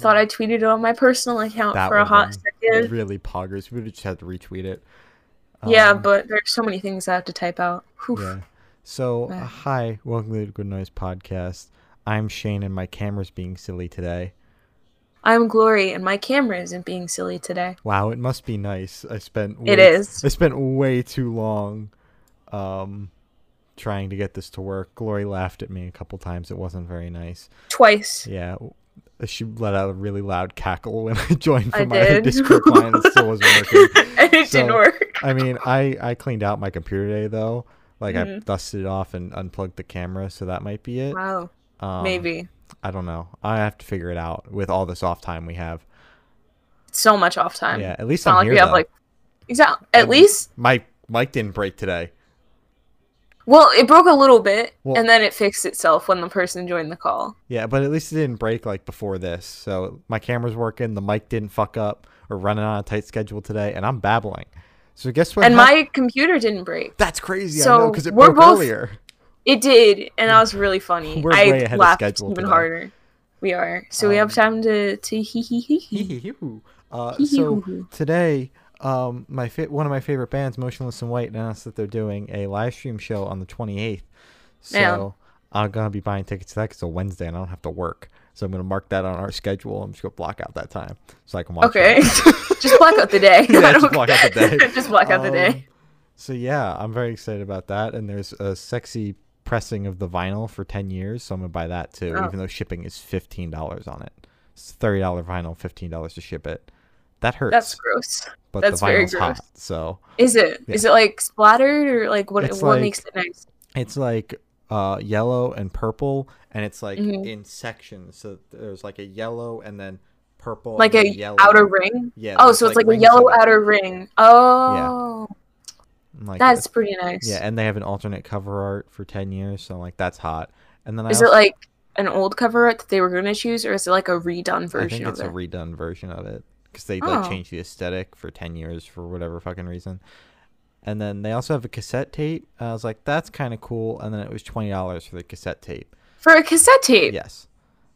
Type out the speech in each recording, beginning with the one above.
thought I tweeted it on my personal account That for a hot second. Really poggers. We would have just had to retweet it. yeah, Um, but there's so many things I have to type out. Whew. Yeah. So, uh, hi, welcome to the Good Noise Podcast. I'm Shane, and my camera's being silly today. I'm Glory, and my camera isn't being silly today. Wow, it must be nice. I spent It way- is. I spent way too long, um, trying to get this to work. Glory laughed at me a couple times. It wasn't very nice. Twice. Yeah, she let out a really loud cackle when I joined I from my did. Discord client. It still wasn't working. and it didn't work. I mean, I I cleaned out my computer today though. Like I Mhm. dusted it off and unplugged the camera, so that might be it. Wow. Um, Maybe. I don't know. I have to figure it out with all this off time we have. So much off time. yeah, at least It's I'm like here we have like exactly at least My mic didn't break today. Well it broke a little bit Well- and then it fixed itself when the person joined the call. Yeah, but at least it didn't break like before this. So my camera's working. The mic didn't fuck up. We're running on a tight schedule today, and I'm babbling. So guess what? and hap- my computer didn't break. that's crazy. I know because it broke both- earlier. It did, and that was really funny. We're I way ahead of schedule even today. harder. We are. So we have Um, time to to hee hee hee hee. uh, Hee hee so today, um, my fa- one of my favorite bands, Motionless in White, announced that they're doing a live stream show on the 28th. So Yeah. I'm gonna be buying tickets to that because it's a Wednesday and I don't have to work. So I'm gonna mark that on our schedule. I'm just gonna block out that time so I can watch. Okay. just block out the day. Yeah, just block out the day. just block out the Um, day. So yeah, I'm very excited about that. And there's a sexy pressing of the vinyl for 10 years, so I'm gonna buy that too. Oh. Even though shipping is fifteen dollars on it, it's thirty dollar vinyl, fifteen dollars to ship it. That hurts. That's gross. but that's the very vinyl's hot, gross. so Is it? Is it like splattered or like what? It's what like- makes it nice? it's like uh yellow and purple, and it's like Mhm. in sections. So there's like a yellow and then purple, Like a yellow. outer ring? Yeah. Oh, so it's like, a yellow outer ring. Oh, And, like, that's pretty nice. yeah, and they have an alternate cover art for 10 years, so like that's hot. And then I Is also, it like an old cover art that they were gonna choose, or is it like a redone version? I think it's it? a redone version of it because they like Oh. changed the aesthetic for 10 years for whatever fucking reason. And then they also have a cassette tape. I was like, that's kind of cool. And then it was twenty dollars for the cassette tape. For a cassette tape. Yes.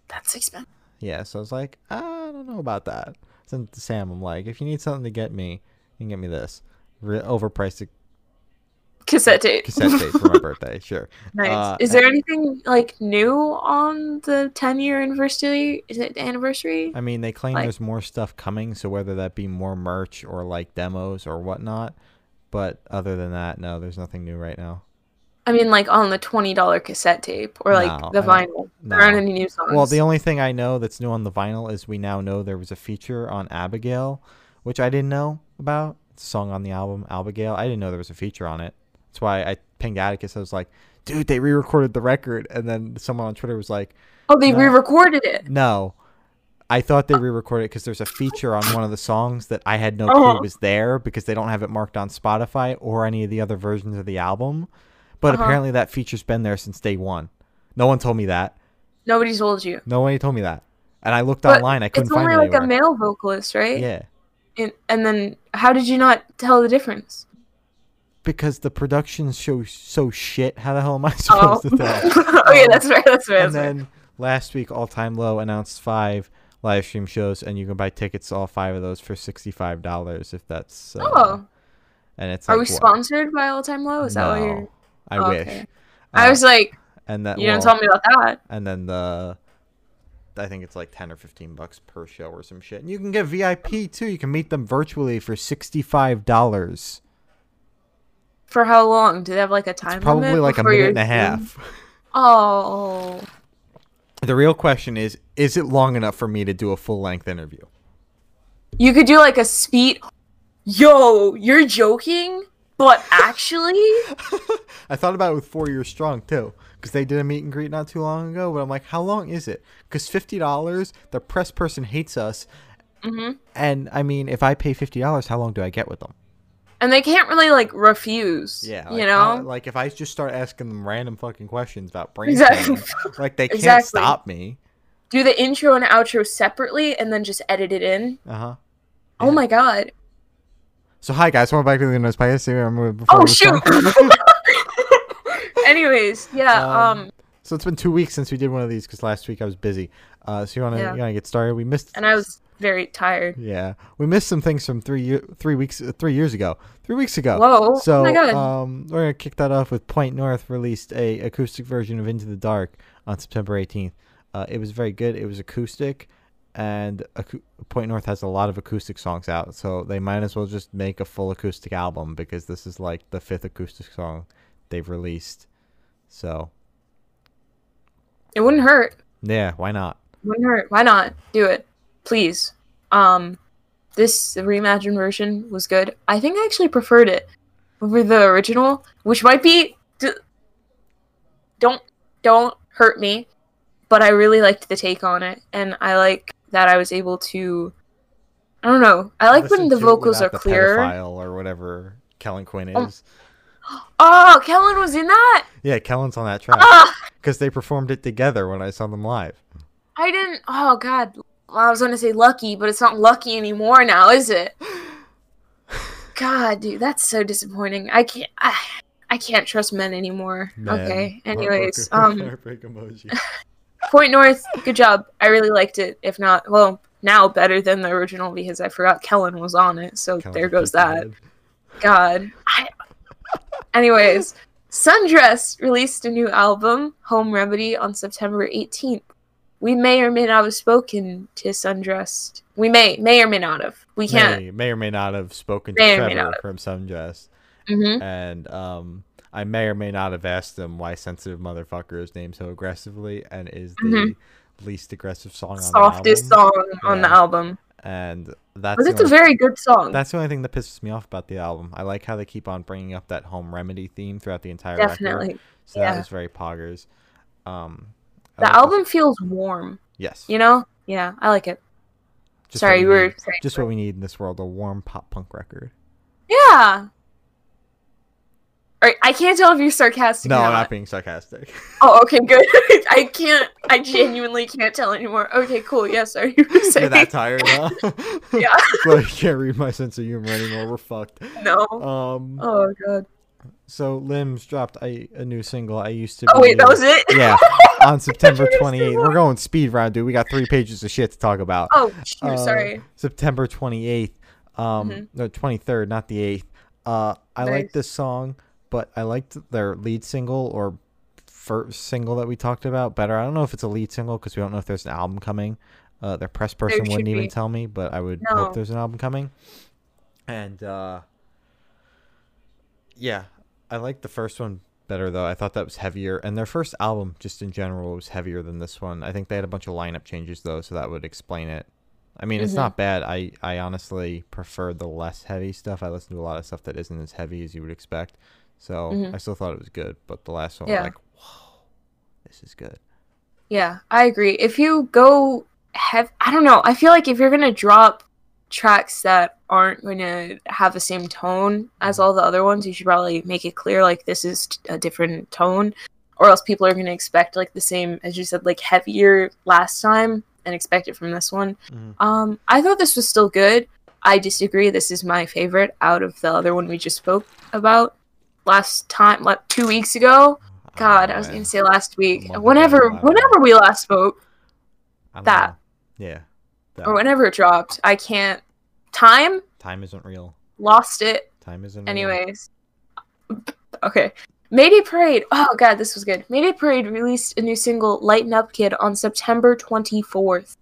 That's expensive. Yeah. So I was like, I don't know about that. So to Sam, I'm like, if you need something to get me, you can get me this. Re- overpriced Cassette tape. cassette tape for my birthday. Sure. nice. Uh, is there anything like new on the 10 year anniversary? Is it anniversary? I mean, they claim Like- there's more stuff coming, so whether that be more merch or like demos or whatnot. But other than that, no, there's nothing new right now. I mean, like on the $20 cassette tape or like No, the vinyl. There aren't no. any new songs. Well, the only thing I know that's new on the vinyl is we now know there was a feature on Abigail, which I didn't know about. It's a song on the album, Abigail. I didn't know there was a feature on it. That's why I pinged Atticus. I was like, dude, they re recorded the record. And then someone on Twitter was like, oh, they no. re recorded it. no. I thought they re recorded it because there's a feature on one of the songs that I had no Oh. clue was there because they don't have it marked on Spotify or any of the other versions of the album. But Uh-huh. apparently that feature's been there since day one. No one told me that. Nobody told you. Nobody told me that. And I looked But online. I couldn't find it. It's only like anywhere. a male vocalist, right? Yeah, And, and then how did you not tell the difference? Because the production shows so shit. How the hell am I Oh, supposed to tell? oh yeah, Um, that's right. That's right. and That's right. then last week, All Time Low announced five live stream shows, and you can buy tickets to all five of those for sixty five dollars if that's. Uh, Oh, and it's are like, we what? sponsored by All Time Low? Is that what you're? I Oh, wish. okay. I Uh, was like, and that you didn't tell me about that. and then the. I think it's like ten or fifteen bucks per show or some shit. And you can get VIP too. You can meet them virtually for sixty five dollars. For how long? Do they have like a time Probably limit? like a minute and a half. Oh, The real question is: Is it long enough for me to do a full length interview? you could do like a speed. Yo, you're joking, but actually, I thought about it with Four Years Strong too, because they did a meet and greet not too long ago. But I'm like, how long is it? Because fifty dollars, the press person hates us, Mm-hmm. and I mean, if I pay fifty dollars, how long do I get with them? And they can't really like refuse. Yeah, you know. like if I just start asking them random fucking questions about brain Exactly. like they can't Exactly. stop me. do the intro and outro separately and then just edit it in. Uh huh. Oh my god. So hi guys, welcome back to the Nose Podcast. Here I'm with- before Oh shoot. Anyways, yeah. Um, Um, So it's been two weeks since we did one of these because last week I was busy. Uh, so you wanna Yeah. you wanna get started? We missed. And I was very tired. Yeah, we missed some things from three year, three weeks, uh, three years ago, three weeks ago. Whoa. So oh my god. um, we're gonna kick that off with Point North released a acoustic version of Into the Dark on September 18th. Uh, it was very good. It was acoustic, and Point North has a lot of acoustic songs out, so they might as well just make a full acoustic album because this is like the fifth acoustic song they've released. So it wouldn't hurt. yeah, why not? Wouldn't. Why not? Do it. Please. Um this reimagined version was good. I think I actually preferred it over the original, which might be d- don't don't hurt me, but I really liked the take on it and I like that I was able to I don't know. I like when the vocals are the clear. or whatever Kellin Quinn is. Oh. Oh, Kellin was in that? Yeah, Kellin's on that track Ah, because they performed it together when I saw them live. I didn't. Oh God, well, I was gonna say lucky, but it's not lucky anymore now, is it? God, dude, that's so disappointing. I can't. I, I can't trust men anymore. Man, okay. Anyways, um, heartbreak emoji. Point North, good job. I really liked it. If not, well, now better than the original because I forgot Kellin was on it. So Kellin's there goes that. head. God. I... Anyways, Sundress released a new album, Home Remedy, on September 18th. We may or may not have spoken to Sundress. We may, may or may not have. We can't. May, may or may not have spoken to May may Trevor from Sundress, hmm and um, I may or may not have asked them why "Sensitive Motherfucker" is named so aggressively and is the Mhm. least aggressive song on Softest the album. song on the album. And that's But it's a very good song. that's the only thing that pisses me off about the album. I like how they keep on bringing up that home remedy theme throughout the entire record. Definitely. So that was very poggers. Um, The like album feels warm, yes. you know? Yeah, I like it. Just Sorry, what you we were need. just what we need in this world: a warm pop punk record. Yeah. Alright, I can't tell if you're sarcastic No, I'm not. being sarcastic. Oh, okay, good. I can't. I genuinely can't tell anymore. Okay, cool. Yes, are you You're that tired, huh? Yeah. well, you can't read my sense of humor anymore. We're fucked. No. Um. Oh god. So Limbs dropped a, a new single. I used to. Oh wait, that was it. Yeah, on September you 28th. We're going speed round, dude. We got three pages of shit to talk about. Oh shoot, Uh, sorry. September 28th. Um, Mhm. no, 23rd, not the 8th. Uh, I like this song, but I liked their lead single or first single that we talked about better. I don't know if it's a lead single because we don't know if there's an album coming. Uh, their press person wouldn't even tell me, but I would No. hope there's an album coming. And uh, yeah, I like the first one better though. I thought that was heavier, and their first album, just in general, was heavier than this one. I think they had a bunch of lineup changes though, so that would explain it. I mean, it's Mhm. not bad. I I honestly prefer the less heavy stuff. I listen to a lot of stuff that isn't as heavy as you would expect. So Mhm. I still thought it was good, but the last one, Yeah. like, whoa, this is good. Yeah, I agree. If you go have, I don't know. I feel like if you're gonna drop tracks that aren't gonna have the same tone as all the other ones, you should probably make it clear like this is a different tone, or else people are gonna expect like the same as you said, like heavier last time and expect it from this one. Mhm. Um, I thought this was still good. I disagree. This is my favorite out of the other one we just spoke about last time, like two weeks ago. God, I was Oh, gonna say last week. Whenever, I don't know. whenever we last spoke, that. know. Yeah. That. or whenever it dropped, I can't. Time Time isn't real. lost it. Time isn't. real. Anyways, okay. Mayday Parade. Oh god, this was good. Mayday Parade released a new single, "Lighten Up, Kid," on September twenty fourth.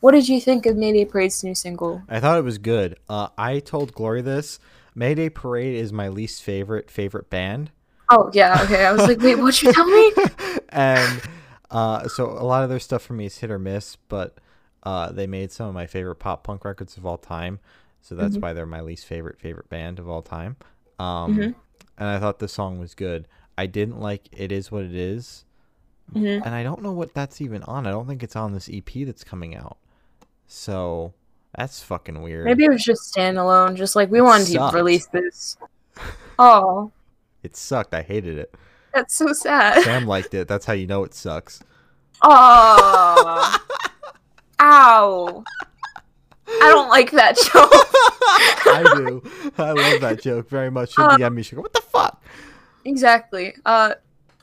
What did you think of Mayday Parade's new single? I thought it was good. Uh, I told Glory this. Mayday Parade is my least favorite favorite band. Oh yeah, okay. I was like, wait, what you tell me? and uh, so a lot of their stuff for me is hit or miss, but uh, they made some of my favorite pop punk records of all time. So that's Mhm. why they're my least favorite favorite band of all time. Um, Mhm. And I thought the song was good. I didn't like "It Is What It Is," hmm and I don't know what that's even on. I don't think it's on this EP that's coming out. So that's fucking weird. Maybe it was just standalone. Just like we It wanted sucked. to release this. Oh, it sucked. I hated it. that's so sad. Sam liked it. That's how you know it sucks. Oh, ow! I don't like that joke. I do. I love that joke very much. Uh, DM me. Go, "What the fuck?" Exactly. Uh,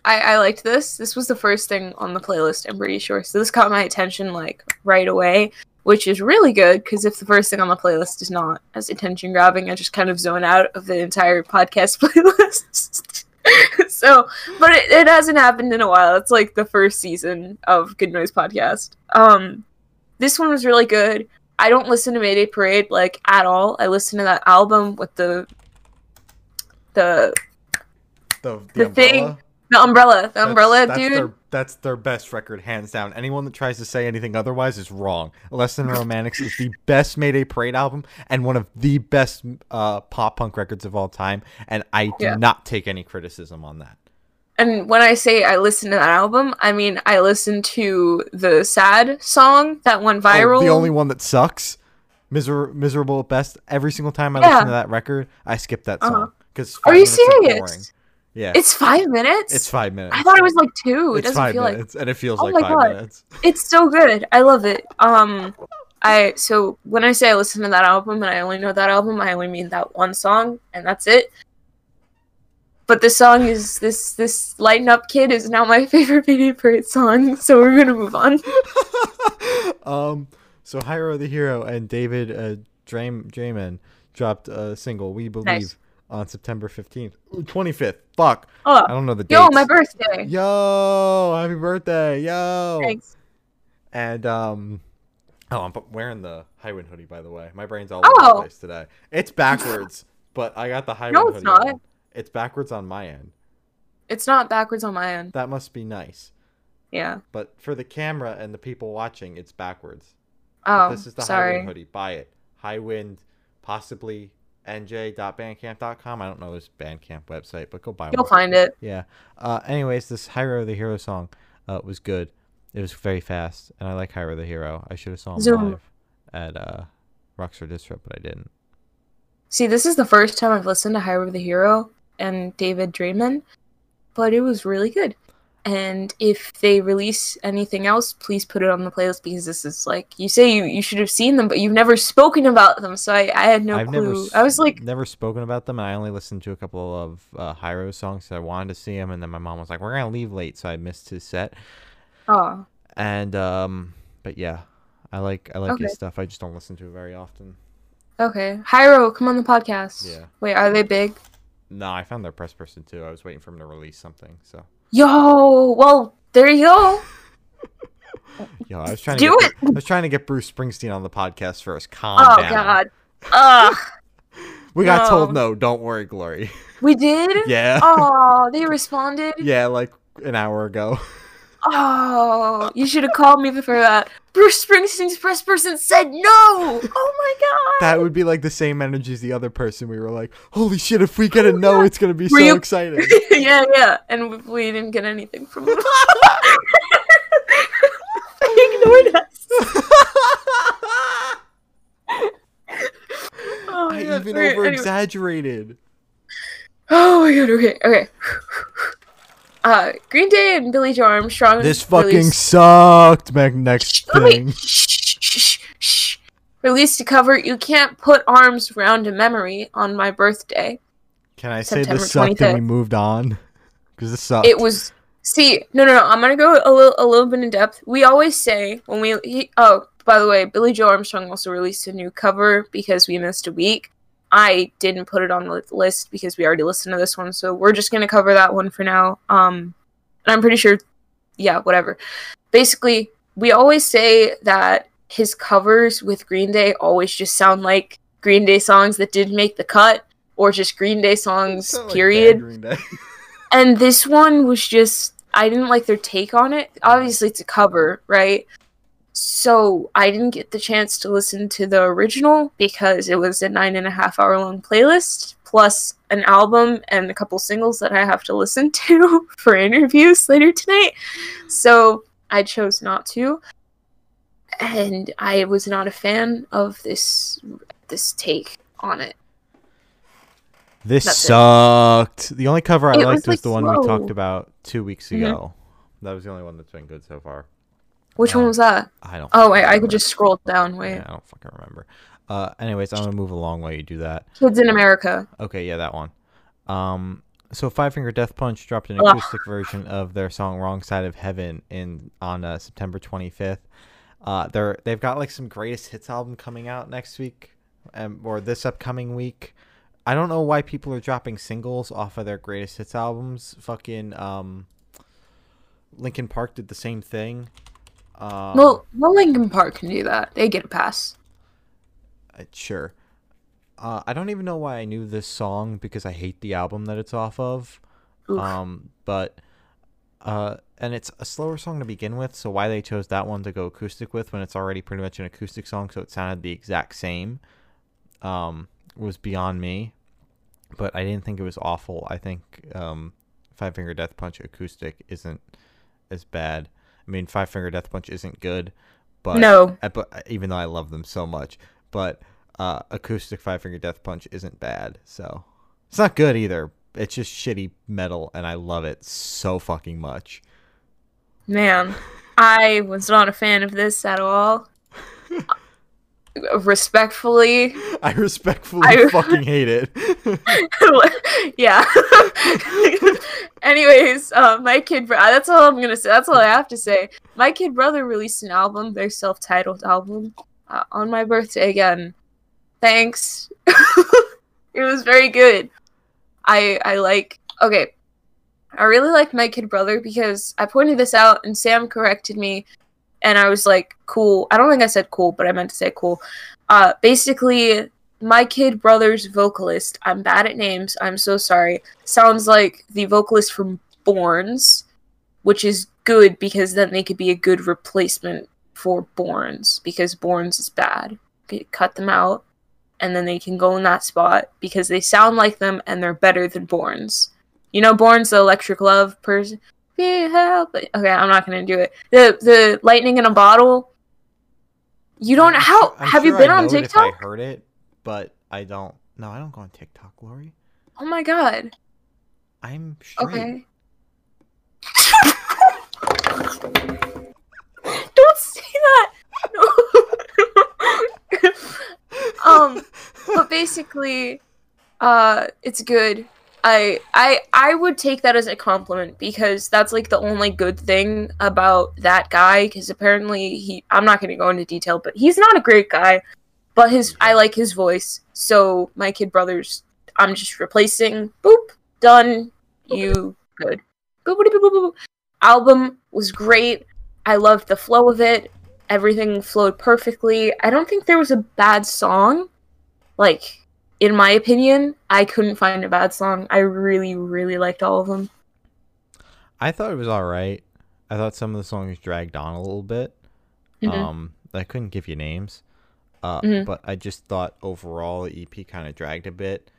I, I liked this. This was the first thing on the playlist, I'm pretty sure. So this caught my attention like right away, which is really good because if the first thing on the playlist is not as attention grabbing, I just kind of zone out of the entire podcast playlist. so, but it, it hasn't happened in a while. It's like the first season of Good Noise Podcast. Um, this one was really good. I don't listen to Mayday Parade like at all. I listen to that album with the the The, The thing- the umbrella, the That's- umbrella that's dude. Their, that's their best record, hands down. Anyone that tries to say anything otherwise is wrong. Lesson in Romantics is the best Mayday Parade album and one of the best uh, pop punk records of all time. And I do Yeah. not take any criticism on that. And when I say I listen to that album, I mean I listen to the sad song that went Oh, viral. the only one that sucks, Miser- miserable at best. Every single time I Yeah. listen to that record, I skip that Uh-huh. song because Are you serious? Yeah, It's five minutes. it's five minutes. I thought it was like two. It doesn't five feel like minutes, and it feels Oh like my five God. minutes. it's so good. I love it. Um, I so when I say I listen to that album and I only know that album, I only mean that one song and that's it. But the song is this this lighten up kid is now my favorite Baby Parade song. So we're gonna move on. um, so Hyro the Hero and David uh, Draym- Draiman dropped a single, We Believe, Nice. on September 15th. 25th. Fuck. Oh, I don't know the date. yo, my birthday. Yo, happy birthday. Yo. Thanks. And, um, oh, I'm wearing the Highwind hoodie, by the way. My brain's all Oh. over the place today. It's backwards, but I got the Highwind No, it's hoodie not. on. It's backwards on my end. It's not backwards on my end. That must be nice. Yeah. But for the camera and the people watching, it's backwards. Oh, this is the sorry. Highwind hoodie. Buy it. Highwind, possibly nj.bandcamp.com. I don't know this Bandcamp website, but go buy one. You'll find it. Yeah. Uh, anyways, this Hyro the Hero song uh, was good. It was very fast, and I like Hyro the Hero. I should have saw him Zoom. live at uh, Rockstar Distro, but I didn't. See, this is the first time I've listened to Hyro the Hero and David Draiman, but it was really good. And if they release anything else, please put it on the playlist because this is like you say you, you should have seen them, but you've never spoken about them, so I, I had no I've clue. never. I was like, never spoken about them, and I only listened to a couple of uh, Hyro songs. So I wanted to see him, and then my mom was like, "We're gonna leave late," so I missed his set. oh, And um, but yeah, I like I like Okay. his stuff. I just don't listen to it very often. okay. Hyro, come on the podcast. Yeah. Wait, are they big? No, I found their press person too. I was waiting for him to release something. So Yo, well, there you go. yo, I was trying to Do get, it. I was trying to get Bruce Springsteen on the podcast first. Calm Oh down. God. Ugh. We got told No. no. Don't worry, Glory. We did. yeah. Oh, they responded. Yeah, like an hour ago. Oh, you should have called me before that. Bruce Springsteen's press person said no. Oh my god. That would be like the same energy as the other person. We were like, "Holy shit! If we get a oh no, it's gonna be Were so you- exciting." yeah, yeah. And we, didn't get anything from them. they ignored us. Oh, I God. even Okay, over anyway. exaggerated. Oh my god. Okay. Okay. Uh, Green Day and Billie Joe Armstrong. This fucking released- sucked. Next me- thing. shh, shh, shh, shh. Released a cover. You can't put arms around a memory on my birthday. Can I say September this sucked and we moved on? Because this sucked. It was. See, no, no, no. I'm gonna go a little, a little bit in depth. We always say when we. He, oh, by the way, Billie Joe Armstrong also released a new cover because we missed a week. I didn't put it on the list because we already listened to this one, so we're just gonna cover that one for now. Um, and I'm pretty sure, yeah, whatever. Basically, we always say that his covers with Green Day always just sound like Green Day songs that didn't make the cut, or just Green Day songs. Like period. Green Day. And this one was just I didn't like their take on it. Obviously it's a cover, right? So I didn't get the chance to listen to the original because it was a nine and a half hour long playlist plus an album and a couple singles that I have to listen to for interviews later tonight. So I chose not to. And I was not a fan of this this take on it. This That's it. sucked. The only cover I It liked was like, the one we talked about two weeks Mhm. ago. That was the only one that's been good so far. Which one was that? I don't. Oh wait, I could just scroll down. Wait. Yeah, I don't fucking remember. Uh, anyways, I'm gonna move along while you do that. Kids in America. Okay, yeah, that one. Um, so Five Finger Death Punch dropped an Ugh. acoustic version of their song "Wrong Side of Heaven" in on uh, September 25th. Uh, they're they've got like some greatest hits album coming out next week, um, or this upcoming week. I don't know why people are dropping singles off of their greatest hits albums. Fucking um, Linkin Park did the same thing. Um, well, well, Linkin Park can do that. They get a pass. Uh, sure. Uh, I don't even know why I knew this song because I hate the album that it's off of. Oof. Um, but uh, and it's a slower song to begin with, so why they chose that one to go acoustic with when it's already pretty much an acoustic song, so it sounded the exact same, um, was beyond me. But I didn't think it was awful. I think um, Five Finger Death Punch acoustic isn't as bad. I mean, Five Finger Death Punch isn't good, but No. even though I love them so much, but uh, acoustic Five Finger Death Punch isn't bad. So it's not good either. It's just shitty metal, and I love it so fucking much. Man, I was not a fan of this at all. Respectfully, I respectfully I- fucking hate it. yeah. Anyways, uh, my kid, bro- that's all I'm gonna say. That's all I have to say. My kid brother released an album, their self-titled album, uh, on my birthday again. Thanks. it was very good. I I like. Okay, I really like my kid brother because I pointed this out and Sam corrected me, and I was like, "Cool." I don't think I said "cool," but I meant to say "cool." Uh, basically, my kid brother's vocalist. I'm bad at names. I'm so sorry. Sounds like the vocalist from Borns, which is good because then they could be a good replacement for Borns because Borns is bad. Cut them out, and then they can go in that spot because they sound like them and they're better than Borns. You know, Borns, the Electric Love person. Okay, I'm not gonna do it. The the lightning in a bottle. You don't I'm how sure- have you been I on TikTok? I heard it, but I don't. No, I don't go on TikTok, Lori. Oh my god. I'm straight. Okay. Don't say that. No. um, but basically, uh, it's good. I I I would take that as a compliment because that's like the only good thing about that guy. Because apparently he, I'm not going to go into detail, but he's not a great guy. But his, I like his voice. So my kid brothers, I'm just replacing. Boop, done. You good. Boop, boop, boop, boop, boop. Album was great. I loved the flow of it. Everything flowed perfectly. I don't think there was a bad song. Like, in my opinion, I couldn't find a bad song. I really, really liked all of them. I thought it was all right. I thought some of the songs dragged on a little bit. Mhm. Um, I couldn't give you names. Uh, Mhm. but I just thought overall the EP kind of dragged a bit.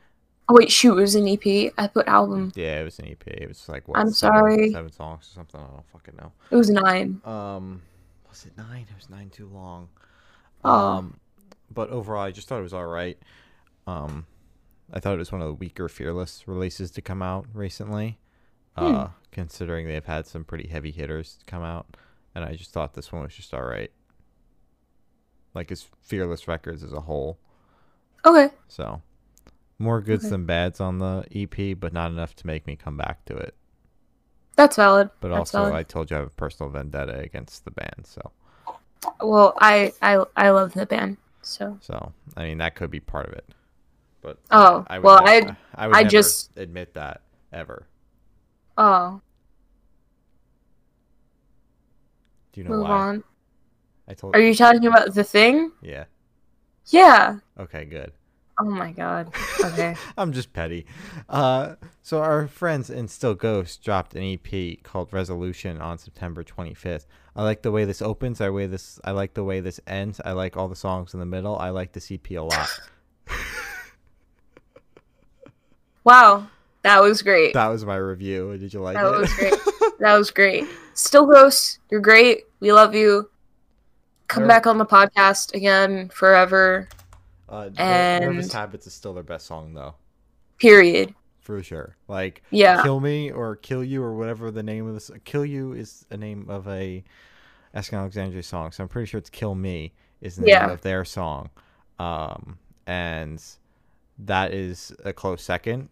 Oh, wait, shoot, it was an EP. I put album. Yeah, it was an EP. It was like what? I'm seven, sorry. seven songs or something. I don't fucking know. It was nine. Um, was it nine? It was nine too long. Oh. Um, but overall, I just thought it was all right. Um, I thought it was one of the weaker Fearless releases to come out recently. Hmm. Uh, considering they've had some pretty heavy hitters come out, and I just thought this one was just all right. Like his Fearless records as a whole. Okay. So, more goods Okay. than bads on the EP, but not enough to make me come back to it. That's valid. But That's also, valid. I told you I have a personal vendetta against the band, so Well, I, I, I love the band. So. so I mean that could be part of it. But Oh, I would well, never, I- I would I just- admit that ever. Oh, Do you know move why? on. I told Are you talking about the thing? Yeah. Yeah. Okay, good. Oh my god. Okay. I'm just petty. Uh, so our friends in Still Ghost dropped an EP called Resolution on September 25th. I like the way this opens. I way this. I like the way this ends. I like all the songs in the middle. I like this EP a lot. wow. That was great. that was my review. Did you like That it? was great. That was great. Still gross. You're great. We love you. Come back on the podcast again forever. uh, Ner- Nervous Habits is still their best song though, Period. for sure. Like Yeah. Kill Me or Kill You or whatever the name of this. Kill You is a name of a Asking Alexandria song, so I'm pretty sure it's Kill Me is the Yeah. name of their song. Um, and that is a close second.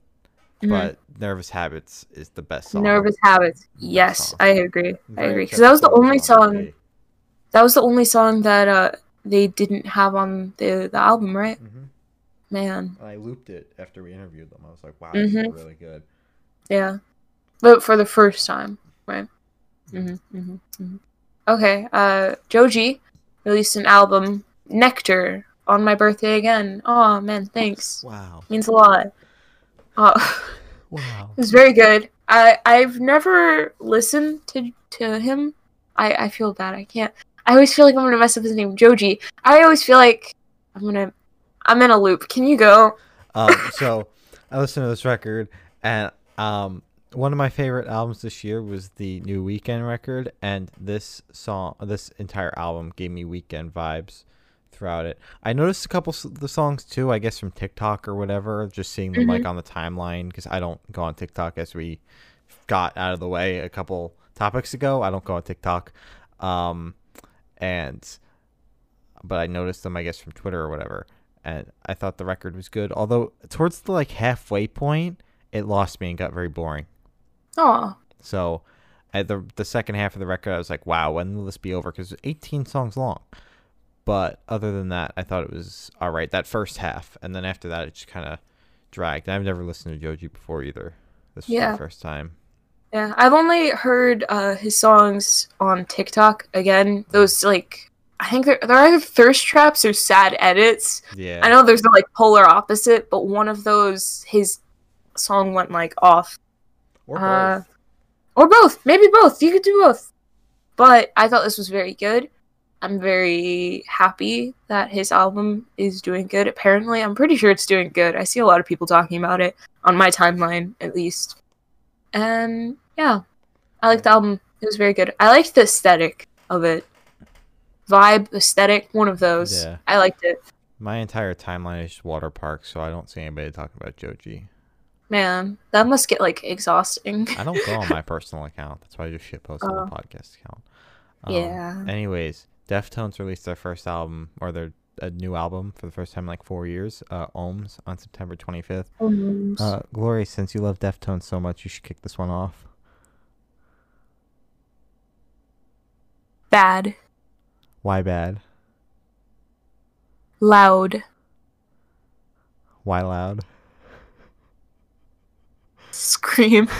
Mhm. but Nervous Habits is the best song. Nervous Habits. Yes. I agree. I agree. Because that was the only song. That was the only song that uh they didn't have on the the album, right? Mhm. Man, I looped it after we interviewed them. I was like, wow, this is Mhm. really good. yeah. But for the first time, right? hmm hmm hmm Okay. Uh, Joji released an album, Nectar, on my birthday again. Oh man, thanks. Wow. Means a lot. Uh, Wow. it was very good. I I've never listened to to him. I I feel bad. I can't. I always feel like I'm gonna mess up his name, Joji. I always feel like I'm gonna. I'm in a loop. Can you go? Um, so I listened to this record, and um, one of my favorite albums this year was the new Weeknd record, and this song, this entire album, gave me Weeknd vibes throughout it. I noticed a couple of the songs too, I guess from TikTok or whatever, just seeing them like on the timeline because I don't go on TikTok as we got out of the way a couple topics ago. I don't go on TikTok, um, and but I noticed them, I guess, from Twitter or whatever and I thought the record was good. Although towards the like halfway point, it lost me and got very boring. Oh, So at the the second half of the record, I was like, "Wow, when will this be over?" Because it's 18 songs long. But other than that, I thought it was all right. That first half, and then after that, it just kind of dragged. And I've never listened to Joji before either. This was Yeah. the first time. Yeah. I've only heard uh, his songs on TikTok. Again, those like I think they're they're either thirst traps or sad edits. Yeah. I know there's the like polar opposite, but one of those his song went like off Or uh, or both. Maybe both. You could do both. But I thought this was very good. I'm very happy that his album is doing good. Apparently, I'm pretty sure it's doing good. I see a lot of people talking about it on my timeline, at least. And yeah, I liked the album. It was very good. I liked the aesthetic of it. Vibe, aesthetic, one of those. Yeah. I liked it. My entire timeline is Waterparks, so I don't see anybody talking about Joji. Man, that must get like exhausting. I don't go on my personal account. That's why I just shit post on Oh. the podcast account. Um, Yeah. Anyways, Deftones released their first album or their a new album for the first time in like four years, uh, Ohms, on September 25th. Um, Uh, Glory, since you love Deftones so much, you should kick this one off. Bad, Why bad? loud, Why loud? scream.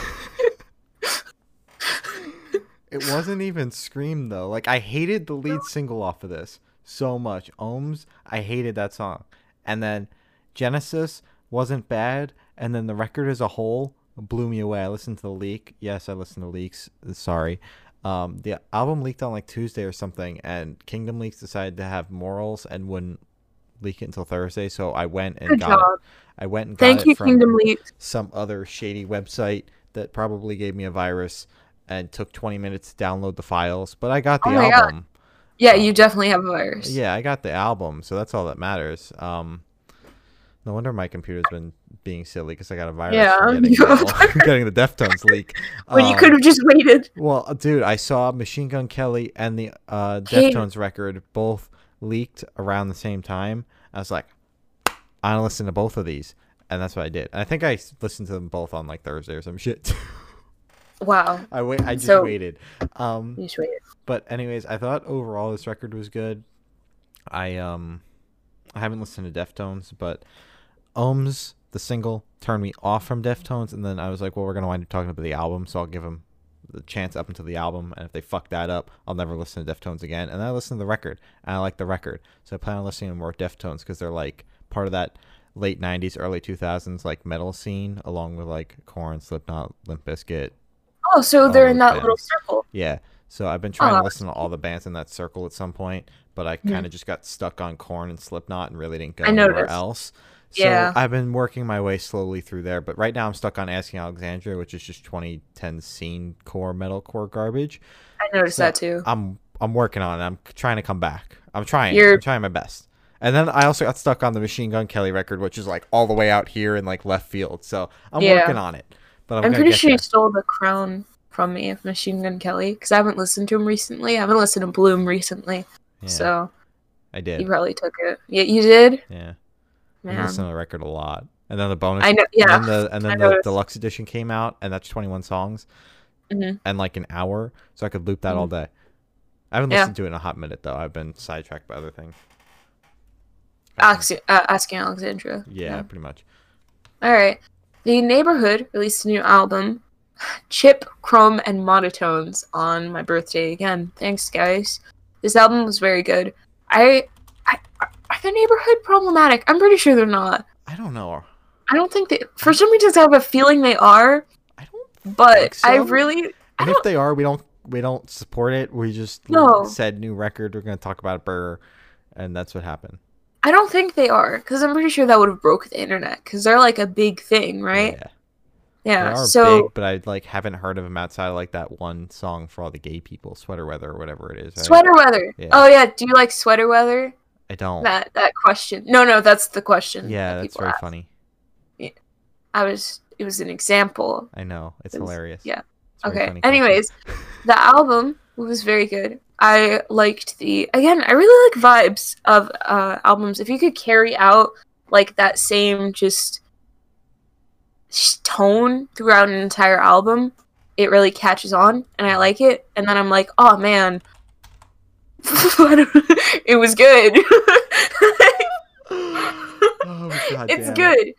It wasn't even Scream though. Like I hated the lead single off of this so much. Ohms, I hated that song. And then Genesis wasn't bad, and then the record as a whole blew me away. I listened to the leak. Yes, I listened to leaks. Sorry. Um, the album leaked on like Tuesday or something, and Kingdom Leaks decided to have morals and wouldn't leak it until Thursday. So I went and Good got job. it. I went and got Thank it you, from Kingdom Leaks. some other shady website that probably gave me a virus and took 20 minutes to download the files. But I got the Oh my God. album. Yeah, you definitely have a virus. Yeah, I got the album, so that's all that matters. Um, no wonder my computer's been being silly because I got a virus Yeah, getting, you the, getting the Deftones leak. When you Um, could have just waited. Well, dude, I saw Machine Gun Kelly and the uh, Hey. Deftones record both leaked around the same time. I was like, I want to listen to both of these, and that's what I did. And I think I listened to them both on like Thursday or some shit. Wow. I wait. I just So- waited. Um, You just waited. but anyways, I thought overall this record was good. I um, I haven't listened to Deftones, but Ohms the single turned me off from Deftones, and then I was like, well, we're gonna wind up talking about the album, so I'll give them the chance up until the album, and if they fuck that up, I'll never listen to Deftones again. And then I listened to the record, and I like the record, so I plan on listening to more Deftones because they're like part of that late '90s, early 2000s like metal scene, along with like Korn, Slipknot, Limp Bizkit, Oh, so they're in that little circle. yeah. So I've been trying Oh. to listen to all the bands in that circle at some point, but I kind of just got stuck on Korn and Slipknot and really didn't go anywhere else. So Yeah. I've been working my way slowly through there, but right now I'm stuck on Asking Alexandria, which is just 2010 scene core metalcore garbage. I noticed So that too. I'm I'm working on it. I'm trying to come back. I'm trying. You're- I'm trying my best. And then I also got stuck on the Machine Gun Kelly record, which is like all the way out here in like left field. So I'm Yeah. working on it. But I'm, I'm pretty sure you stole the crown from me of Machine Gun Kelly because I haven't listened to him recently. I haven't listened to Bloom recently, Yeah, so I did. you probably took it. Yeah, you did. Yeah. I listen to the record a lot. And then the bonus I know. Yeah. and then the and then the deluxe edition came out and that's 21 songs hmm and like an hour so I could loop that all day. I haven't Yeah. listened to it in a hot minute though. I've been sidetracked by other things. Ask, uh, asking Alexandria. Yeah, pretty much. All right. The Neighborhood released a new album, Chip, Chrome, and Monotones on my birthday again. Thanks, guys. This album was very good. I, I the Neighborhood problematic? I'm pretty sure they're not. I don't know. I don't think they. For some reason, I have a feeling they are, I don't but Think I so? really. I And if they are, we don't we don't support it. We just No. said new record. We're gonna talk about burr, and that's what happened. I don't think they are because I'm pretty sure that would have broke the internet because they're like a big thing, right? Yeah, Yeah. so big, but I like haven't heard of them outside of like that one song for all the gay people, sweater weather or whatever it is. right? sweater weather. Yeah. Oh yeah. Do you like sweater weather? I don't. That that question. No, no, that's the question. yeah, that that's very ask. funny. I was. It was an example. I know it's It's- hilarious. yeah. It's Okay. Anyways, the album was very good. I liked the again. I really like vibes of uh, albums. If you could carry out like that same just tone throughout an entire album, it really catches on, and I like it. And then I'm like, oh man, it was good. oh, God it's good,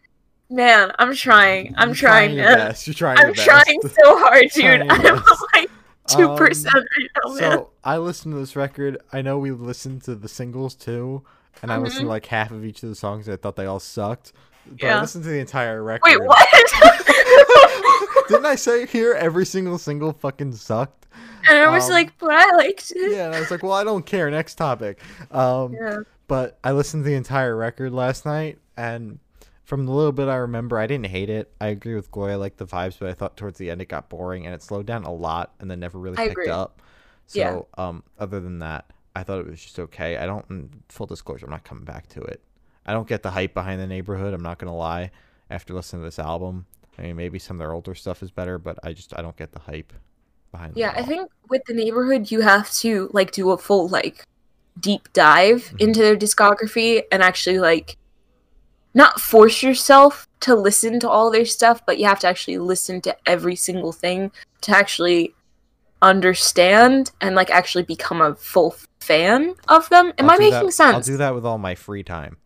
man. I'm trying. I'm You're trying, your best. You're trying. I'm trying so hard, dude. I'm like two um, percent right now, man. So I listened to this record. I know we listened to the singles too, and I listened mm-hmm. to like half of each of the songs. I thought they all sucked. But I Yeah. listened to the entire record. Wait, what? Didn't I say here every single single fucking sucked? And I was Um, like, but I liked it. Yeah, and I was like, well, I don't care. Next topic. Um, Yeah. but I listened to the entire record last night, and from the little bit I remember, I didn't hate it. I agree with Gloria, I like the vibes, but I thought towards the end it got boring and it slowed down a lot, and then never really I picked agree. up. So, Yeah. um, other than that, I thought it was just okay. I don't. mm, Full disclosure, I'm not coming back to it. I don't get the hype behind the neighborhood. I'm not gonna lie. After listening to this album, I mean, maybe some of their older stuff is better, but I just I don't get the hype behind. Yeah, I think with the neighborhood, you have to like do a full like deep dive Mhm. into their discography and actually like not force yourself to listen to all their stuff, but you have to actually listen to every single thing to actually understand and like actually become a full fan of them. Am I'll I making that- sense? I'll do that with all my free time.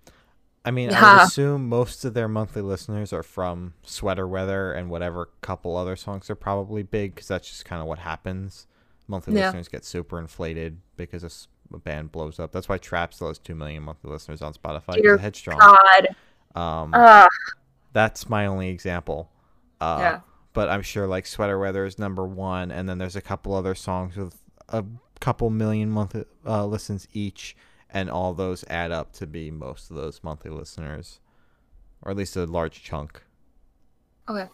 I mean, I Yeah. would assume most of their monthly listeners are from Sweater Weather and whatever couple other songs are probably big because that's just kind of what happens. Monthly Yeah. listeners get super inflated because a band blows up. That's why Trapt still has two million monthly listeners on Spotify. Dear Headstrong. God. Um, Uh, that's my only example. Uh, Yeah. But I'm sure like Sweater Weather is number one, and then there's a couple other songs with a couple million monthly uh, listens each, and all those add up to be most of those monthly listeners, or at least a large chunk. okay.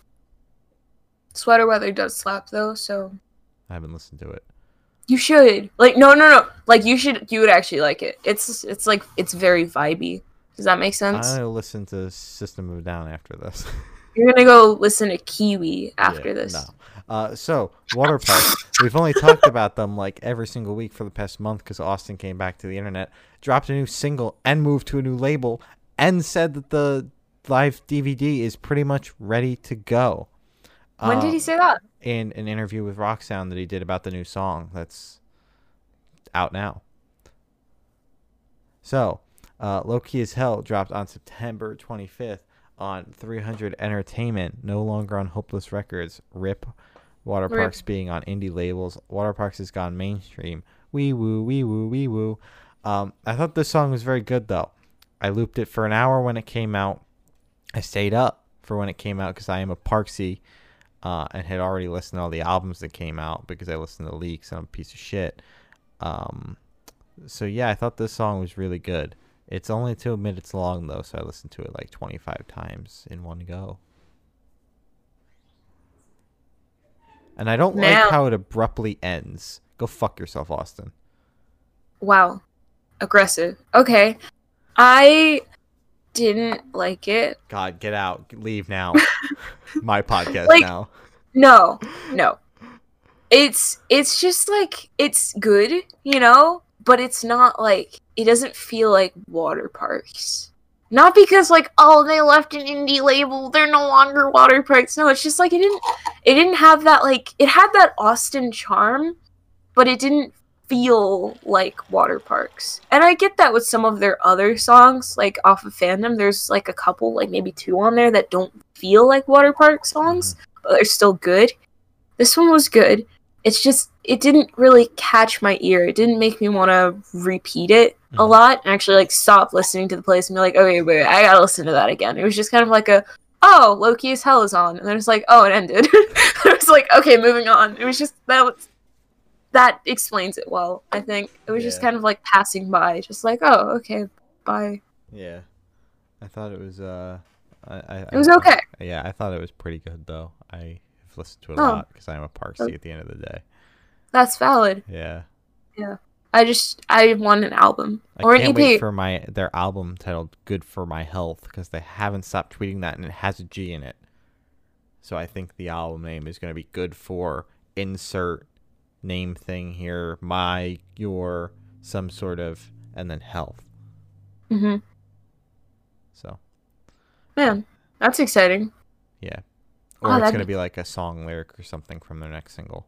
Sweater weather does slap though, so I haven't listened to it. You should. Like no no no. Like you should you would actually like it. It's it's like it's very vibey. Does that make sense? I'm gonna listen to System of a Down after this. You're gonna go listen to Kiwi after Yeah, this. No. Uh, so Waterparks. We've only talked about them like every single week for the past month because Austin came back to the internet, dropped a new single, and moved to a new label, and said that the live DVD is pretty much ready to go. When did he Um, say that? In an interview with Rock Sound that he did about the new song that's out now. So, uh, Lowkey as Hell dropped on September 25th on 300 Entertainment, no longer on Hopeless Records. RIP. Water Rip. Parks being on indie labels. Waterparks has gone mainstream. Wee woo, wee woo, wee woo. Um, I thought this song was very good though. I looped it for an hour when it came out. I stayed up for when it came out because I am a Parksy uh, and had already listened to all the albums that came out because I listened to leaks and I'm a piece of shit. Um, so yeah, I thought this song was really good. It's only two minutes long though, so I listened to it like 25 times in one go. And I don't Now- like how it abruptly ends. Go fuck yourself, Austin. Wow. Aggressive. Okay. I didn't like it. God, get out. Leave now. My podcast Like- now. No. No. It's it's just like it's good, you know, but it's not like it doesn't feel like Waterparks. Not because like oh they left an indie label, they're no longer Waterparks. No, it's just like it didn't it didn't have that like it had that Austin charm, but it didn't feel like Waterparks. And I get that with some of their other songs, like off of fandom. There's like a couple, like maybe two on there that don't feel like Waterpark songs, but they're still good. This one was good. It's just it didn't really catch my ear. It didn't make me want to repeat it a Mhm. lot and actually like stop listening to the place and be like, okay, wait, I gotta listen to that again. It was just kind of like a oh, Lowkey as hell is on, and then it's like, oh, it ended. it was like, okay, moving on. It was just that was that explains it well. I think it was just kind of like passing by, just like, oh, okay, bye. Yeah, I thought it was. Uh, I, I, It was I- okay. Yeah, I thought it was pretty good though. I have listened to it a Oh. lot because I'm a Parksy at the end of the day. That's valid. Yeah, Yeah. I just I want an album I or an EP. wait for my their album titled "Good for My Health" because they haven't stopped tweeting that and it has a G in it. So I think the album name is going to be "Good for Insert Name Thing here, my your some sort of and then health." hmm So Man, that's exciting. yeah, Oh, or it's going to be- be like a song lyric or something from their next single.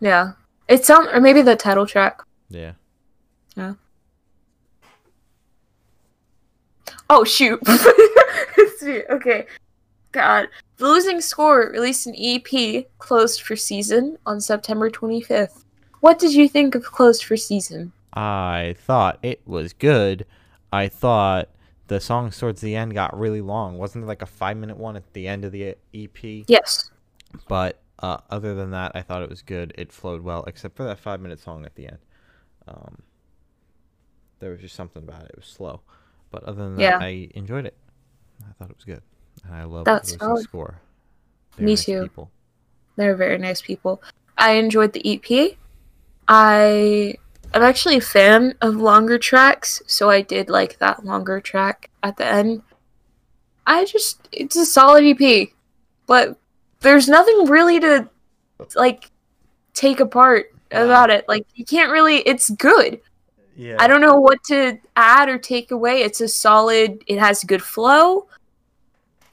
Yeah, it sounds or maybe the title track. Yeah. Yeah. Oh shoot. Okay. God. The Losing Score released an EP closed for season on September 25th. What did you think of closed for season? I thought it was good. I thought the songs towards the end got really long. Wasn't there like a five minute one at the end of the EP? Yes. But uh, other than that, I thought it was good. It flowed well, except for that five minute song at the end. Um, there was just something about it. It was slow. But other than that, Yeah. I enjoyed it. I thought it was good. And I love That's solid. Score. Me nice too. People. They're very nice people. I enjoyed the EP. I I'm actually a fan of longer tracks, so I did like that longer track at the end. I just it's a solid EP, but there's nothing really to like take apart about it. Like you can't really it's good. Yeah. I don't know what to add or take away. It's a solid it has good flow.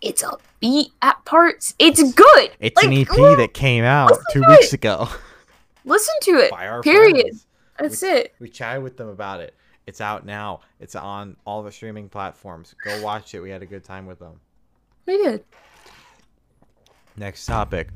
It's a beat at parts. It's good. It's Like, an EP ooh, that came out two weeks it. ago. Listen to it. by our Period. friends. That's We- it. We chatted with them about it. It's out now. It's on all the streaming platforms. Go watch it. We had a good time with them. We did. Next topic.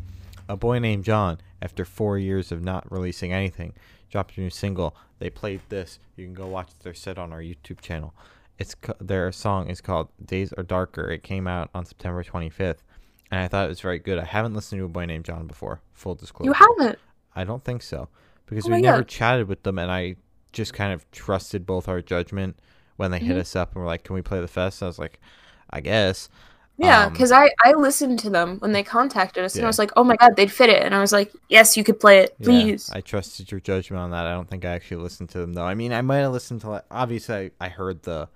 A boy named John, after four years of not releasing anything, dropped a new single. They played this. You can go watch their set on our YouTube channel. It's their song is called "Days Are Darker." It came out on September 25th, and I thought it was very good. I haven't listened to a boy named John before. Full disclosure. You haven't. I don't think so because Oh we never God. chatted with them, and I just kind of trusted both our judgment when they hit Mhm. us up and were like, "Can we play the fest?" I was like, "I guess." Yeah, Um, because I I listened to them when they contacted us, and I was like, oh my god, they'd fit it, and I was like, yes, you could play it, Yeah, please. I trusted your judgment on that. I don't think I actually listened to them though. I mean, I might have listened to. Like, obviously, I, I heard the,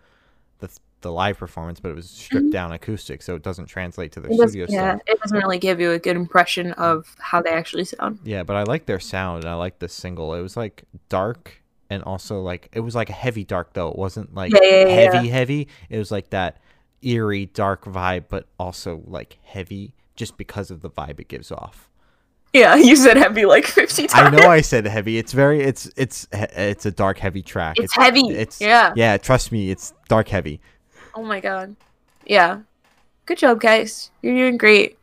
the the live performance, but it was stripped Mhm. down acoustic, so it doesn't translate to their It studio yeah, stuff. it doesn't really give you a good impression of how they actually sound. Yeah, but I like their sound and I like this single. It was like dark and also like it was like a heavy dark though. It wasn't like Yeah, yeah, yeah, heavy heavy. It was like that eerie dark vibe, but also like heavy just because of the vibe it gives off. Yeah, you said heavy like fifty times. I know I said heavy. It's very it's it's it's a dark heavy track. It's heavy. It's Yeah. Yeah, trust me, it's dark heavy. Oh my god. Yeah. Good job, guys. You're doing great.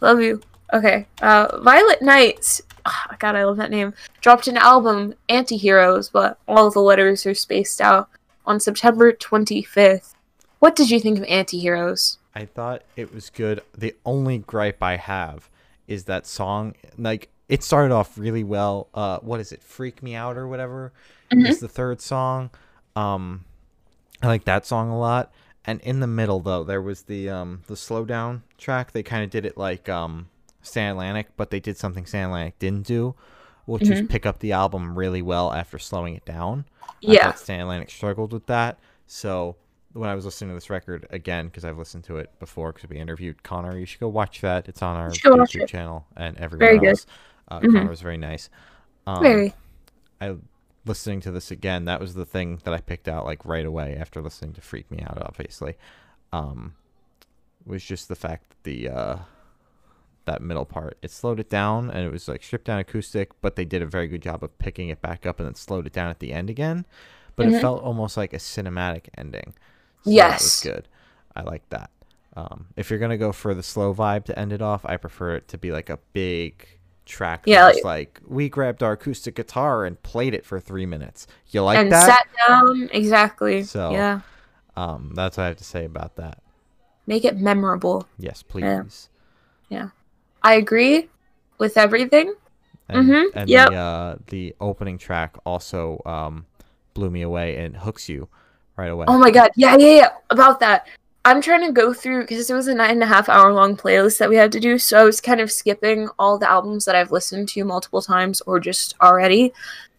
Love you. Okay. Uh, Violet Knights. Oh, God, I love that name. Dropped an album, Antiheroes, but all the letters are spaced out on September 25th. What did you think of Antiheroes? I thought it was good. The only gripe I have is that song like it started off really well. Uh what is it? Freak Me Out or whatever Mhm. is the third song. Um I like that song a lot. And in the middle though, there was the um the slow down track. They kind of did it like um Stand Atlantic, but they did something stand Atlantic didn't do, which was Mhm. pick up the album really well after slowing it down. Yeah. Stand Atlantic struggled with that. So when I was listening to this record again, because I've listened to it before, because we interviewed Connor, you should go watch that. It's on our You should go watch YouTube it. channel and everywhere Very good. else. Uh, Mhm. Connor was very nice. Um, Very. I listening to this again, that was the thing that I picked out like right away after listening to Freak Me Out, obviously. Um, was just the fact that the uh, that middle part it slowed it down and it was like stripped down acoustic, but they did a very good job of picking it back up and then slowed it down at the end again. But Mhm. it felt almost like a cinematic ending. So Yes. that was good. I like that. Um, if you're gonna go for the slow vibe to end it off, I prefer it to be like a big track. Yeah, that's like we grabbed our acoustic guitar and played it for three minutes. You like and that? sat down exactly. So- yeah, um, that's what I have to say about that. make it memorable. Yes, please. Yeah. I agree with everything. And, Mhm, and yep. the uh, the opening track also um, blew me away and hooks you right away. Oh my god, yeah, yeah, yeah. About that, I'm trying to go through because it was a nine and a half hour long playlist that we had to do. So I was kind of skipping all the albums that I've listened to multiple times or just already.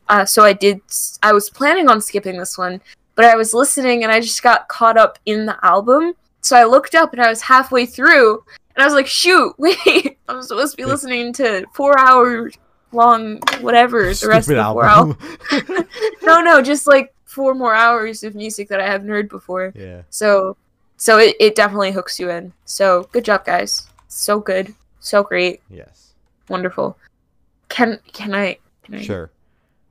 Uh, so I did. I was planning on skipping this one, but I was listening and I just got caught up in the album. So I looked up and I was halfway through, and I was like, "Shoot, wait! I'm supposed to be listening to four hour long whatever the rest of the four hours." album. no, no, just like four more hours of music that I haven't heard before. yeah. So, so it, it definitely hooks you in. So good job, guys. So good, so great, Yes. wonderful. Can can I? Can I? Sure.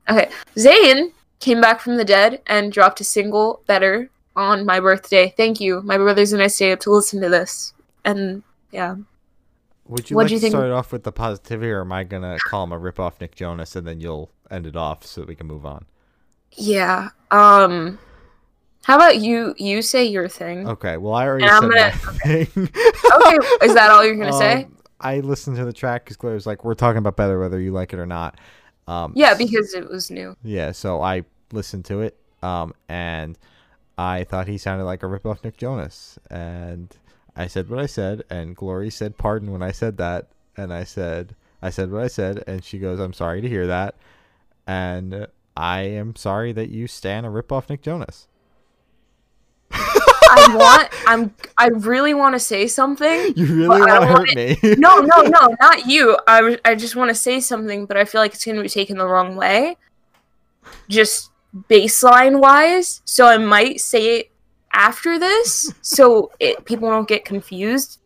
Okay, Zayn came back from the dead and dropped a single, "Better," on my birthday. Thank you. My brothers and I stayed up to listen to this, and yeah, Would you What'd like you to think- start off with the positivity, or am I gonna call him a rip off Nick Jonas, and then you'll end it off so that we can move on? yeah. Um, how about you? You say your thing. Okay. Well, I already And I'm said gonna- my thing. Okay, is that all you're gonna say? Um, I listened to the track because Claire was like, "We're talking about better, whether you like it or not." Um, Yeah, because it was new. yeah. So I listened to it, um, and I thought he sounded like a rip off Nick Jonas, and I said what I said, and Glory said pardon when I said that, and I said I said what I said, and she goes, "I'm sorry to hear that," and I am sorry that you stand a rip off Nick Jonas. I want. I'm. I really want to say something. You really want to hurt me. No, no, no, not you. I. I just want to say something, but I feel like it's going to be taken the wrong way. Just baseline wise, so I might say it after this, so it, people don't get confused.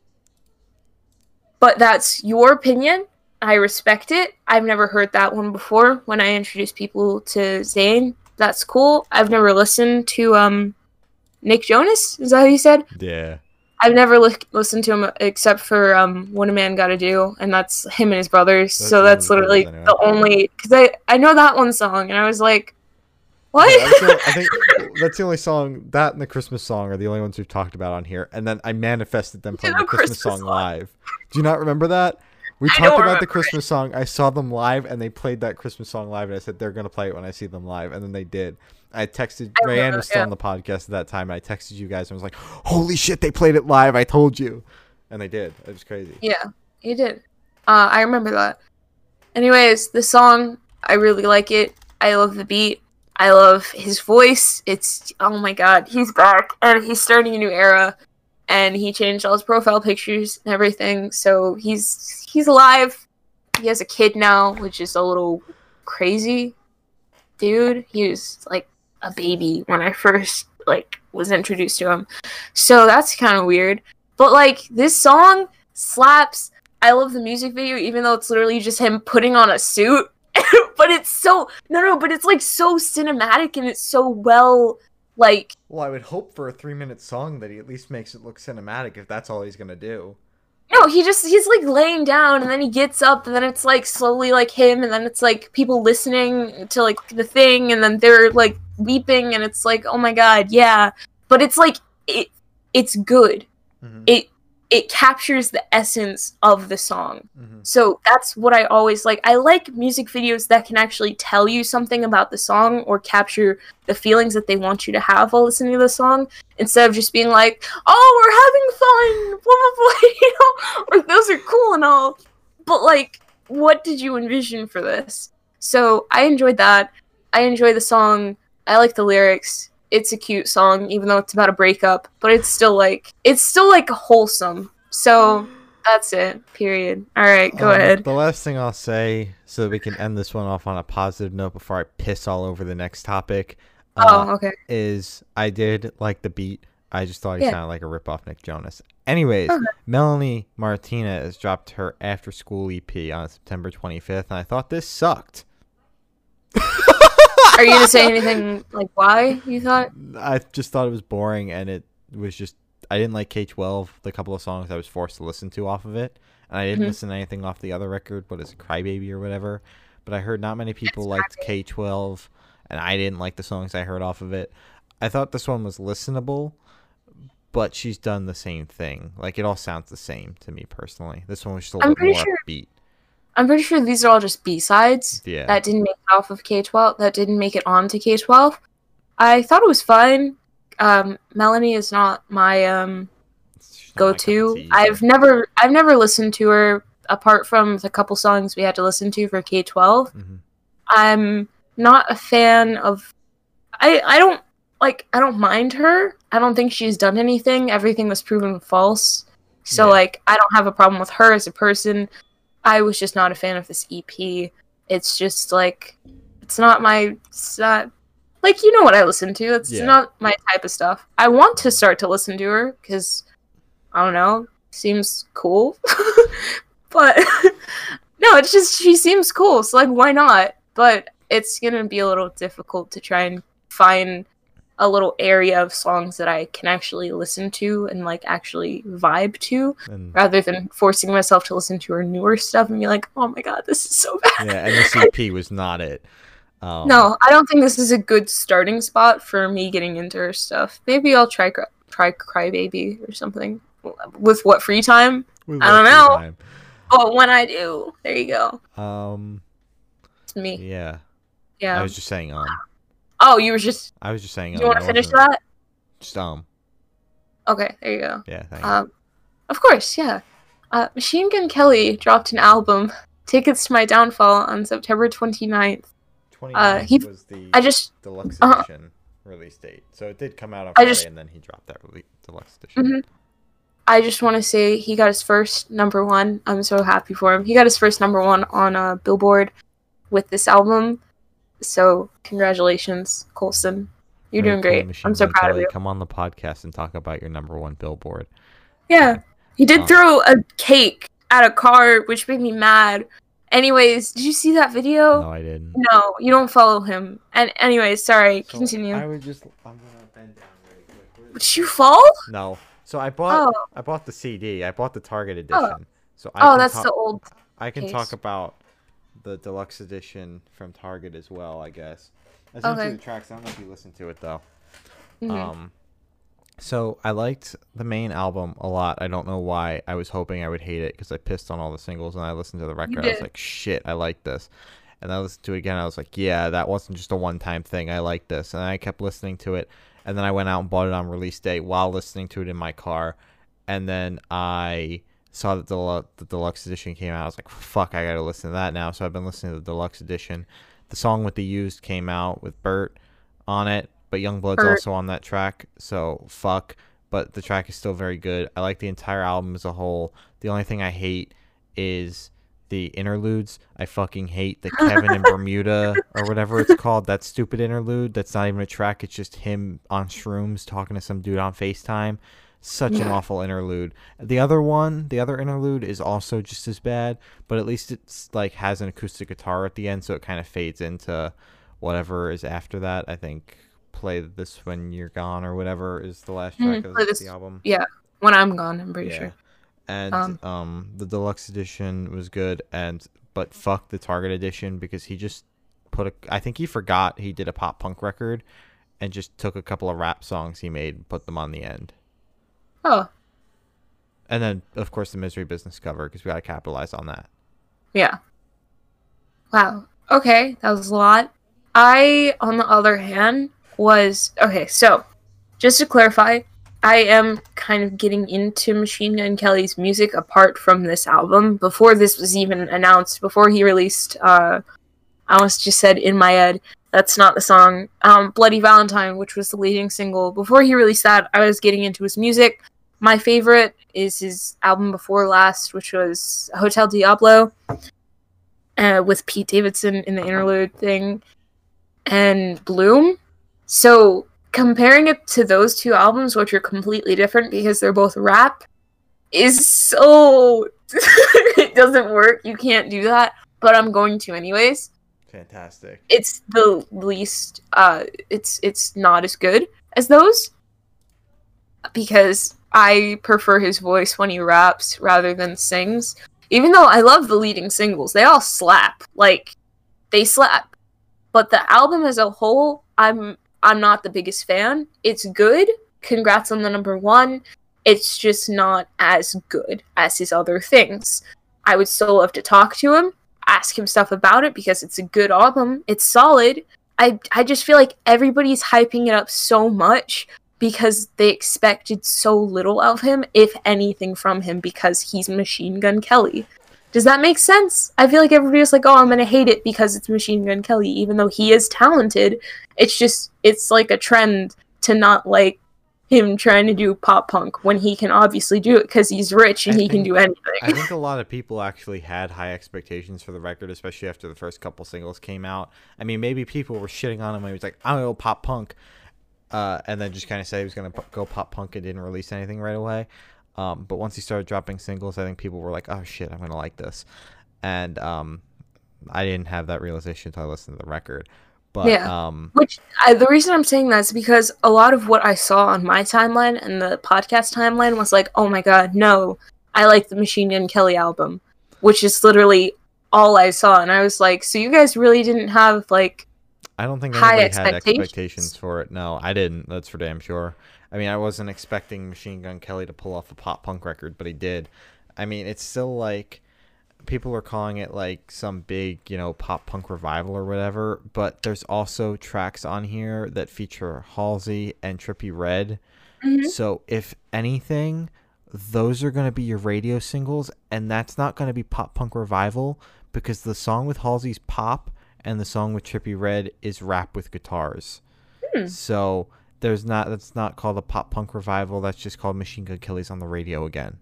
But that's your opinion. I respect it. I've never heard that one before. When I introduce people to Zayn, that's cool. I've never listened to um Nick Jonas. Is that how you said? yeah. I've never li- listened to him except for um, "What a Man Gotta Do," and that's him and his brothers. That's so that's literally anyway. the only because I I know that one song, and I was like, "What?" Yeah, that's the- I think that's the only song that and the Christmas song are the only ones we've talked about on here. And then I manifested them playing the Christmas, Christmas song. live. Do you not remember that? We I talked about the Christmas song. I saw them live, and they played that Christmas song live. And I said they're gonna play it when I see them live, and then they did. I texted I Rayanne was still yeah. on the podcast at that time, and I texted you guys and was like, "Holy shit, they played it live! I told you," and they did. It was crazy. yeah, you did. Uh, I remember that. Anyways, the song I really like it. I love the beat. I love his voice. It's oh my god, he's back and he's starting a new era. And he changed all his profile pictures and everything. So he's he's alive. He has a kid now, which is a little crazy. Dude, he was like a baby when I first like was introduced to him. So that's kind of weird. But like this song slaps. I love the music video even though it's literally just him putting on a suit. but it's so no no, but it's like so cinematic and it's so well like Well, I would hope for a three-minute song that he at least makes it look cinematic. If that's all he's gonna do. No, he just he's like laying down and then he gets up and then it's like slowly like him and then it's like people listening to like the thing and then they're like weeping and it's like oh my god, yeah. But it's like it it's good. Mhm, It it captures the essence of the song. mhm. So that's what I always like. I like music videos that can actually tell you something about the song or capture the feelings that they want you to have while listening to the song instead of just being like, "Oh, we're having fun," blah blah blah. You know, those are cool and all, but like, what did you envision for this? So I enjoyed that. I enjoy the song. I like the lyrics. It's a cute song, even though it's about a breakup, but it's still like it's still like wholesome. So That's it. Period. All right, go Um, ahead. The last thing I'll say, so that we can end this one off on a positive note before I piss all over the next topic, uh, oh, okay. is I did like the beat. I just thought he Yeah. sounded like a ripoff Nick Jonas. Anyways, Okay. Melanie Martinez dropped her After School EP on September 25th, and I thought this sucked. Are you gonna say anything like why you thought? I just thought it was boring, and it was just I didn't like K12. The couple of songs I was forced to listen to off of it, and I didn't Mhm. listen to anything off the other record. What is it, Crybaby or whatever? But I heard not many people liked K12, and I didn't like the songs I heard off of it. I thought this one was listenable, but she's done the same thing. Like it all sounds the same to me personally. This one was just a I'm little pretty more sure- upbeat. I'm pretty sure these are all just B sides Yeah. that didn't make it off of K12. That didn't make it onto K12. I thought it was fine. Um, Melanie is not my um go my cup of to. I've never I've never listened to her apart from the couple songs we had to listen to for K12. Mhm. I'm not a fan of I I don't like I don't mind her. I don't think she's done anything. Everything was proven false. So Yeah. like I don't have a problem with her as a person. I was just not a fan of this EP. It's just like it's not my it's not like you know what I listen to. It's Yeah. not my type of stuff. I want to start to listen to her cuz I don't know, seems cool. but no, it's just she seems cool. So like why not? But it's going to be a little difficult to try and find a little area of songs that I can actually listen to and like actually vibe to And, rather than forcing myself to listen to her newer stuff and be like, "Oh my god, this is so bad." yeah, and this EP was not it. Um, No, I don't think this is a good starting spot for me getting into her stuff. Maybe I'll try Cry- try Crybaby or something with what free time. with I don't know. free But when I do, there you go. Um, It's me. yeah. Yeah. I was just saying um. Oh, you were just. I was just saying. You um, want to finish that? Just um. Okay, there you go. Yeah. Thank you. Um, of course, yeah. Uh, Machine Gun Kelly dropped an album, "Tickets to My Downfall," on September 29th. 29th he- was the I just deluxe uh-huh. edition release date. So it did come out on I Friday, just- and then he dropped that rele- deluxe edition. Mhm. I just want to say he got his first number one. I'm so happy for him. He got his first number one on uh, Billboard with this album. So congratulations, Colson. You're Very doing cool, great. Machine I'm so proud of you. Come on the podcast and talk about your number one billboard. Yeah, he did Uh, throw a cake at a car, which made me mad. Anyways, did you see that video? No, I didn't. No, you don't follow him. And anyways, sorry. So Continue. I would just. I'm gonna bend down really quick. Where's- Did you fall? No. So I bought. Oh. I bought the CD. I bought the Target Oh. edition. So I Oh, can that's talk- the old. I can case. talk about the deluxe edition from Target as well. I guess. I sent Okay. you the tracks. I don't know if you listened to it though. Mhm. Um, so I liked the main album a lot. I don't know why. I was hoping I would hate it because I pissed on all the singles, and I listened to the record. I was like, "Shit, I like this." And I listened to it again. I was like, "Yeah, that wasn't just a one-time thing. I like this." And I kept listening to it, and then I went out and bought it on release day while listening to it in my car. And then I saw that the, the deluxe edition came out. I was like, "Fuck, I gotta listen to that now." So I've been listening to the deluxe edition. The song with the used came out with Bert on it, but Yungblud's Bert. also on that track. So fuck. But the track is still very good. I like the entire album as a whole. The only thing I hate is the interludes. I fucking hate the Kevin in Bermuda or whatever it's called. That stupid interlude. That's not even a track. It's just him on shrooms talking to some dude on FaceTime. Such an awful interlude. The other one, the other interlude is also just as bad, but at least it's like has an acoustic guitar at the end, so it kind of fades into whatever is after that. I think play this when you're gone or whatever is the last track Mhm, of Play the This- album. When I'm gone, I'm pretty Yeah. sure. And um, Um, the deluxe edition was good and but fuck the Target edition because he just put a I think he forgot he did a pop punk record and just took a couple of rap songs he made and put them on the end. Oh, And then of course the Misery Business cover because we got to capitalize on that. yeah. Wow. Okay, that was a lot. I, on the other hand, was okay. So, just to clarify, I am kind of getting into Machine Gun Kelly's music apart from this album. Before this was even announced, before he released, uh, I almost just said "In My Head." That's not the song. Um, "Bloody Valentine," which was the leading single. Before he released that, I was getting into his music. my favorite is his album before last, which was Hotel Diablo, uh, with Pete Davidson in the interlude thing, and Bloom. So comparing it to those two albums, which are completely different because they're both rap, is so it doesn't work. You can't do that, but I'm going to anyways. Fantastic. It's the least. Uh, it's it's not as good as those because I prefer his voice when he raps rather than sings. Even though I love the leading singles, they all slap. Like they slap. But the album as a whole, I'm I'm not the biggest fan. It's good. Congrats on the number 1. It's just not as good as his other things. I would still love to talk to him, ask him stuff about it because it's a good album. It's solid. I I just feel like everybody's hyping it up so much because they expected so little of him, if anything, from him because he's Machine Gun Kelly. Does that make sense? I feel like everybody's like, oh, I'm gonna hate it because it's Machine Gun Kelly, even though he is talented. It's just, it's like a trend to not like him trying to do pop punk when he can obviously do it because he's rich and I he can do anything. I think a lot of people actually had high expectations for the record, especially after the first couple singles came out. I mean, maybe people were shitting on him when he was like, "I'm gonna go pop punk," uh, and then just kind of said he was gonna p- go pop punk and didn't release anything right away. Um, but once he started dropping singles, I think people were like, "Oh shit, I'm gonna like this," and um, I didn't have that realization until I listened to the record. But Yeah. um, Which I, the reason I'm saying that is because a lot of what I saw on my timeline and the podcast timeline was like, oh my god, no, I like the Machine Gun Kelly album, which is literally all I saw, and I was like, so you guys really didn't have like, I don't think high anybody had expectations. expectations for it. No, I didn't. That's for damn sure. I mean, I wasn't expecting Machine Gun Kelly to pull off a pop punk record, but he did. I mean, it's still like people are calling it like some big, you know, pop punk revival or whatever, but there's also tracks on here that feature Halsey and Trippie Redd. Mhm. So, if anything, those are going to be your radio singles, and that's not going to be pop punk revival because the song with Halsey's pop and the song with Trippie Redd is rap with guitars. Hmm. So there's not that's not called a pop punk revival. That's just called Machine Gun Kelly's on the radio again.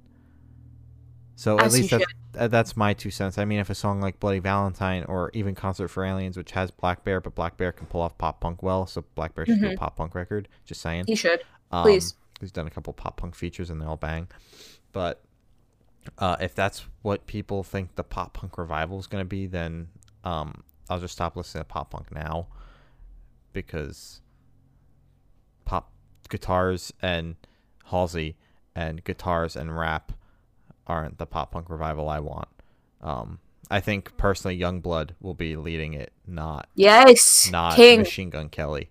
So at As you least that's, uh, that's my two cents. I mean, if a song like Bloody Valentine or even Concert for Aliens, which has blackbear, but blackbear can pull off pop punk well, so blackbear should do a Mhm. pop punk record. Just saying. he should. Um, Please. He's done a couple pop punk features and they all bang. But uh, if that's what people think the pop punk revival is going to be, then um, I'll just stop listening to pop punk now because pop guitars and Halsey and guitars and rap aren't the pop punk revival I want. Um, I think personally, Yungblud will be leading it, not Yes, not King. Machine Gun Kelly.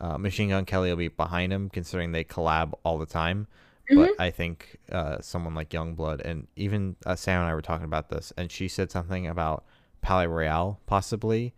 Uh, Machine Gun Kelly will be behind him, considering they collab all the time. Mm-hmm. But I think uh, someone like Yungblud, and even uh, Sam and I were talking about this, and she said something about Palaye Royale possibly.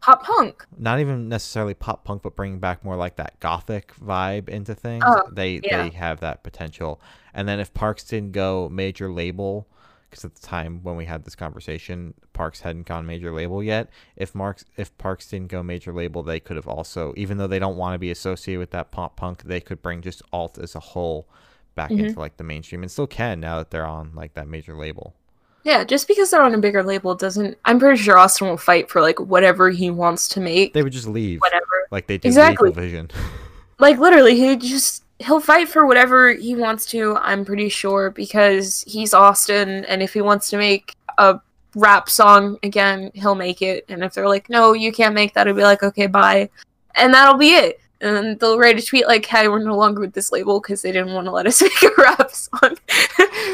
Pop punk. Not even necessarily pop punk, but bringing back more like that gothic vibe into things. Oh, they yeah. they have that potential. And then if Parks didn't go major label, because at the time when we had this conversation, Parks hadn't gone major label yet. If Marks if Parks didn't go major label, they could have also, even though they don't want to be associated with that pop punk, they could bring just alt as a whole back Mhm. into like the mainstream, and still can now that they're on like that major label. Yeah, just because they're on a bigger label doesn't. I'm pretty sure Awsten will fight for like whatever he wants to make. They would just leave, Whatever. like they did Exactly. Vision. like literally he just he'll fight for whatever he wants to i'm pretty sure because he's awsten and if he wants to make a rap song again he'll make it. And if they're like no you can't make that i'll be like okay bye. And that'll be it. And they'll write a tweet like hey we're no longer with this label because they didn't want to let us make a rap song.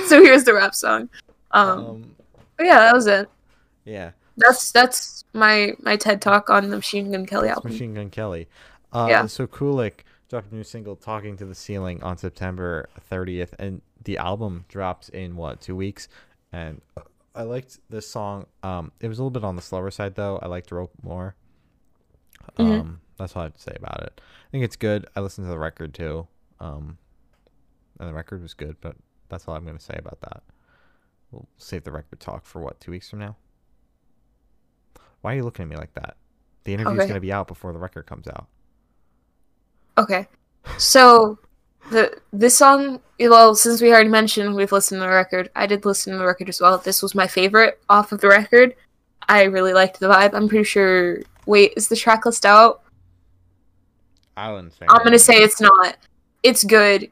So here's the rap song. Um, um, but yeah that was it. yeah. that's that's my my ted talk on the machine gun kelly album. Machine Gun Kelly. Uh, Yeah. So Kulik dropped a new single, "Talking to the Ceiling," on September 30th, and the album drops in what two weeks. And I liked this song. Um, it was a little bit on the slower side though. I liked Rope more. Um, Mhm. that's all I have to say about it. I think it's good. I listened to the record too. Um, and the record was good, but that's all I'm going to say about that. We'll save the record talk for what two weeks from now. Why are you looking at me like that? The interview's Okay. going to be out before the record comes out. Okay. So the this song well since we already mentioned we've listened to the record i did listen to the record as well. This was my favorite off of the record. I really liked the vibe. I'm pretty sure wait is the track list out? I wouldn't say. i'm gonna say it's not. It's good.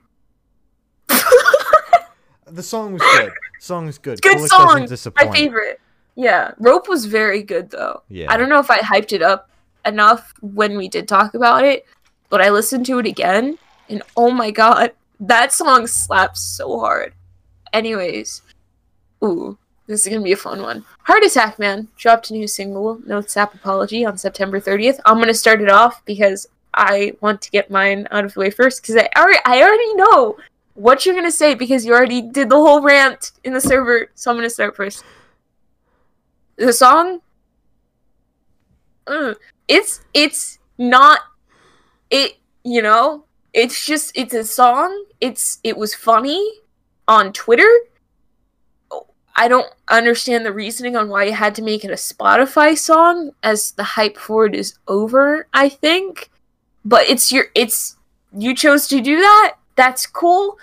The song was good. The song was good. good Kulik song doesn't my favorite. Yeah. Rope was very good though. Yeah. i don't know if i hyped it up enough when we did talk about it but i listened to it again and oh my god that song slaps so hard. Anyways ooh this is gonna be a fun one. Heart attack man dropped a new single notes app apology on september 30th i'm gonna start it off because i want to get mine out of the way first because i already i already know what you're gonna say because you already did the whole rant in the server so i'm gonna start first. The song mm, it's it's not it you know it's just it's a song. It's it was funny on twitter. I don't understand the reasoning on why you had to make it a spotify song as the hype for it is over i think. But it's your it's you chose to do that? That's cool.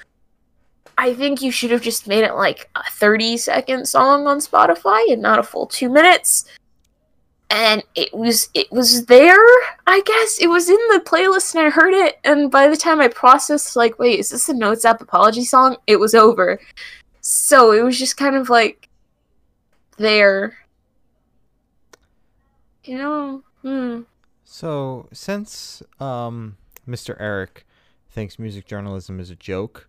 I think you should have just made it like a 30 second song on spotify and not a full two minutes and it was it was there i guess? It was in the playlist and i heard it and by the time i processed like wait is this a notes app apology song? It was over. So it was just kind of like there. You know? Hmm. So since um, Mr. Eric thinks music journalism is a joke,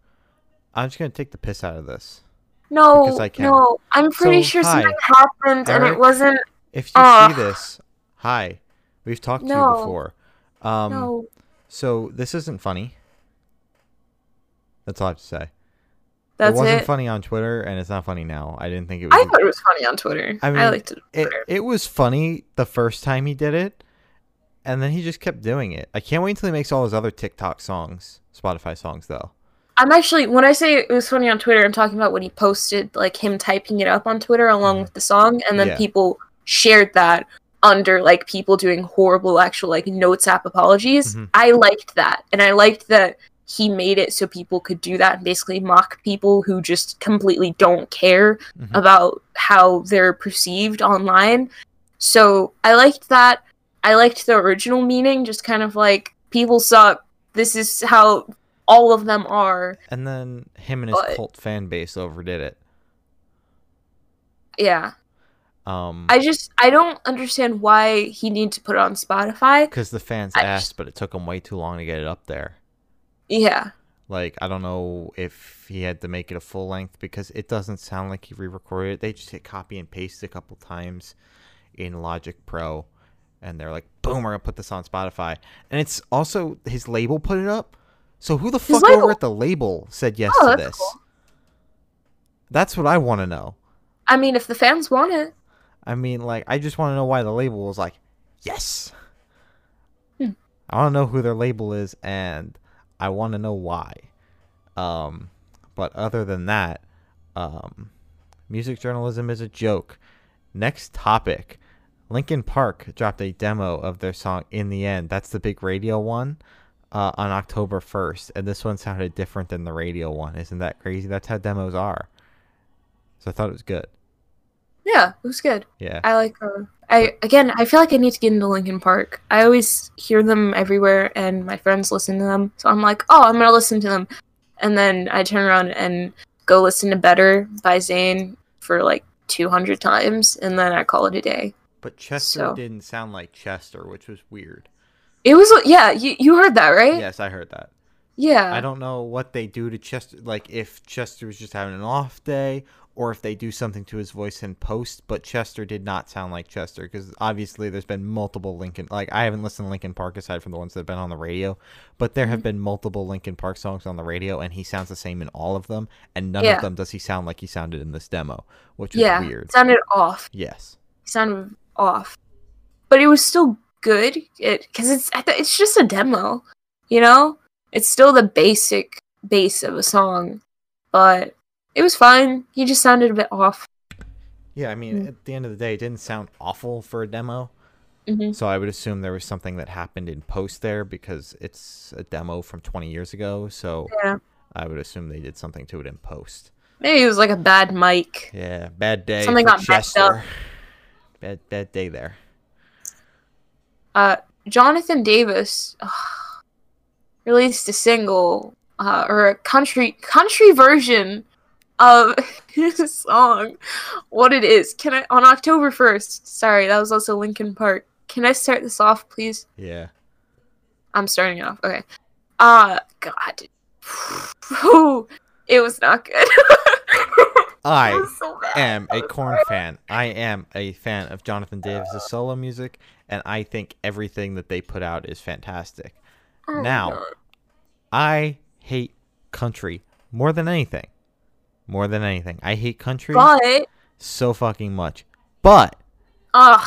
I'm just gonna take the piss out of this. no no, I'm pretty So, sure hi, something happened and it wasn't If you Ugh. see this, hi, we've talked to you before. Um, no So this isn't funny. That's all I have to say. that's it wasn't it funny on Twitter, and it's not funny now. I didn't think it was. i thought it was funny on twitter I i, mean, liked it it, it was funny the first time he did it, and then he just kept doing it. I can't wait until he makes all his other TikTok songs, Spotify songs, though. I'm actually when I say it was funny on Twitter, I'm talking about when he posted like him typing it up on Twitter along with the song, and then Yeah. people shared that under like people doing horrible actual like notes app apologies. Mhm. I liked that, and I liked that he made it so people could do that and basically mock people who just completely don't care Mhm. about how they're perceived online. So I liked that. I liked the original meaning, just kind of like people suck. This is how all of them are. And then him and his But- cult fan base overdid it. Yeah. Um, I just I don't understand why he needed to put it on Spotify. because the fans I asked, just- but it took him way too long to get it up there. Yeah. Like I don't know if he had to make it a full length because it doesn't sound like he re-recorded it. They just hit copy and paste a couple times in Logic Pro, and they're like, "Boom, we're gonna put this on Spotify." And it's also his label put it up. So who the His fuck over at the label said yes Oh, to that's this? cool. That's what I want to know. I mean, if the fans want it, I mean, like, I just want to know why the label was like, yes. Hmm. I want to know who their label is, and I want to know why. Um, but other than that, um, music journalism is a joke. Next topic. Linkin Park dropped a demo of their song "In the End." That's the big radio one uh, on October first, and this one sounded different than the radio one. Isn't that crazy? That's how demos are. So I thought it was good. Yeah, it was good. Yeah. I like. Uh, I again, I feel like I need to get into Linkin Park. I always hear them everywhere, and my friends listen to them. So I'm like, oh, I'm gonna listen to them, and then I turn around and go listen to "Better" by Zayn for like 200 times, and then I call it a day. But Chester So- didn't sound like Chester, which was weird. It was yeah, you you heard that right? Yes, I heard that. Yeah. I don't know what they do to Chester, like if Chester was just having an off day, or if they do something to his voice in post. But Chester did not sound like Chester because obviously there's been multiple Linkin. Like I haven't listened to Linkin Park aside from the ones that have been on the radio, but there Mm-hmm. have been multiple Linkin Park songs on the radio, and he sounds the same in all of them, and none Yeah. of them does he sound like he sounded in this demo, which is yeah. weird. Sounded off. Yes. It sounded off. But it was still good. It because it's it's just a demo, you know. It's still the basic base of a song, but it was fine. He just sounded a bit off. Yeah, I mean, Mm. at the end of the day, it didn't sound awful for a demo. hmm So I would assume there was something that happened in post there because it's a demo from 20 years ago. So Yeah. I would assume they did something to it in post. Maybe it was like a bad mic. Yeah, bad day. Something got messed up. Bad bad day there. Uh, Jonathan Davis ugh, released a single uh, or a country country version of his song. What it is? Can I on October first? Sorry, that was also Linkin Park. Can I start this off, please? Yeah. I'm starting it off. Okay. Uh God. it was not good. I so am a Korn fan. I am a fan of Jonathan Davis's solo music, and I think everything that they put out is fantastic. Oh now-. I hate country more than anything. More than anything. I hate country but so fucking much. But ugh,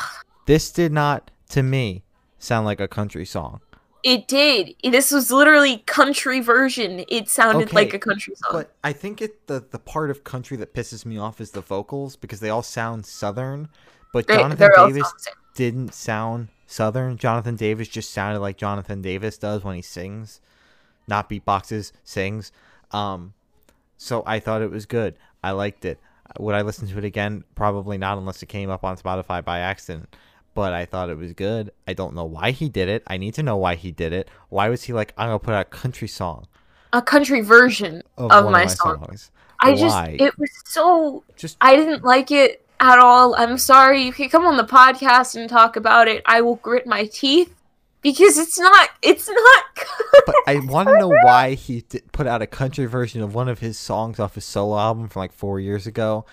this did not, to me, sound like a country song. it did. This was literally country version. It sounded Okay, like a country song. But I think it the, the part of country that pisses me off is the vocals because they all sound southern. But They- Jonathan Davis didn't sound southern. Jonathan Davis just sounded like Jonathan Davis does when he sings, not beatboxes, sings. Um, so I thought it was good. I liked it. Would I listen to it again? Probably not, unless it came up on Spotify by accident. But I thought it was good. I don't know why he did it. I need to know why he did it. Why was he like, I'm gonna put out a country song a country version of, of my, of my song. songs? I just it was so Just I didn't like it at all. I'm sorry. You can come on the podcast and talk about it. I will grit my teeth because it's not it's not good. but I want to know why he did put out a country version of one of his songs off his solo album from like four years ago,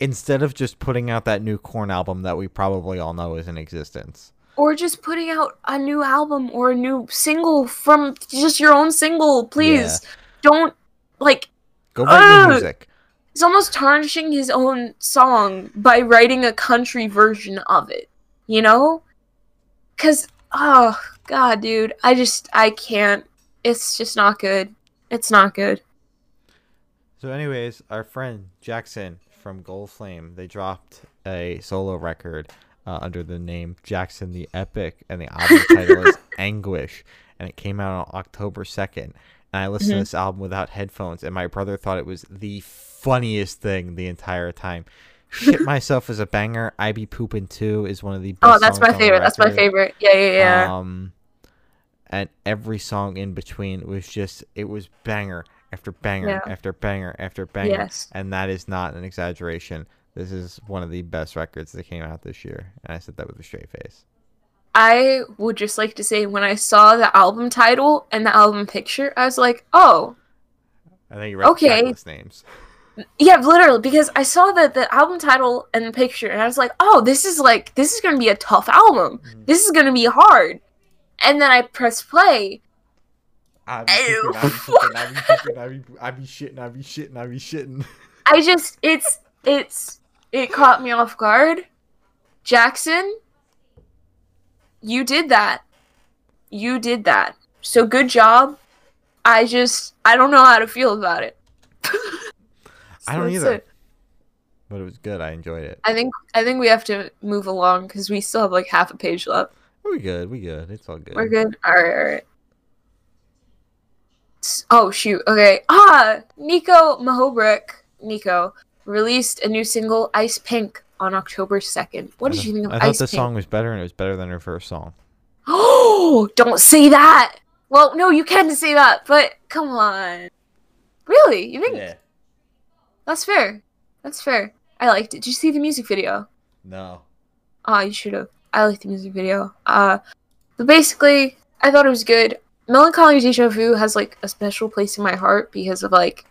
instead of just putting out that new Korn album that we probably all know is in existence. or just putting out a new album or a new single from just your own single, please. Don't like Go write new music. he's almost tarnishing his own song by writing a country version of it. You know? Cuz oh god, dude, I just I can't. It's just not good. It's not good. So, anyways, our friend Jackson from Gold Flame, they dropped a solo record uh, under the name Jackson the Epic, and the album title is Anguish, and it came out on October second. And I listened Mhm. to this album without headphones, and my brother thought it was the funniest thing the entire time. Shit myself is a banger. I be pooping too is one of the best. Oh, that's my favorite. That's my favorite. Yeah, yeah, yeah. Um, and every song in between was just it was banger after banger Yeah. after banger after banger, yes. and that is not an exaggeration. This is one of the best records that came out this year, and I said that with a straight face. I would just like to say when I saw the album title and the album picture, I was like, "Oh, I think you read Okay. tracklist names. yeah, literally." Because I saw the the album title and the picture, and I was like, "Oh, this is like this is gonna be a tough album. Mhm. This is gonna be hard." And then I press play. I be Ew. I be pooping, I be I be shitting, I be shitting, I be shitting. I just it's it's it caught me off guard. Jackson, you did that. You did that. So good job. I just I don't know how to feel about it. I don't either. it. But it was good. I enjoyed it. I think I think we have to move along because we still have like half a page left. We good. We good. It's all good. We're good. All right, all right. Oh shoot. Okay. Ah, Nico Mahobrick. Nico released a new single, "Ice Pink," on October second. What I did thought- you think of I thought the song was better, and it was better than her first song. Oh, don't say that. Well, no, you can say that, but come on. Really? You think Yeah. that's fair? That's fair. I liked it. Did you see the music video? No. Ah, you should have. I like the music video. Uh, but basically, I thought it was good. Melancholy Deja Vu has like a special place in my heart because of like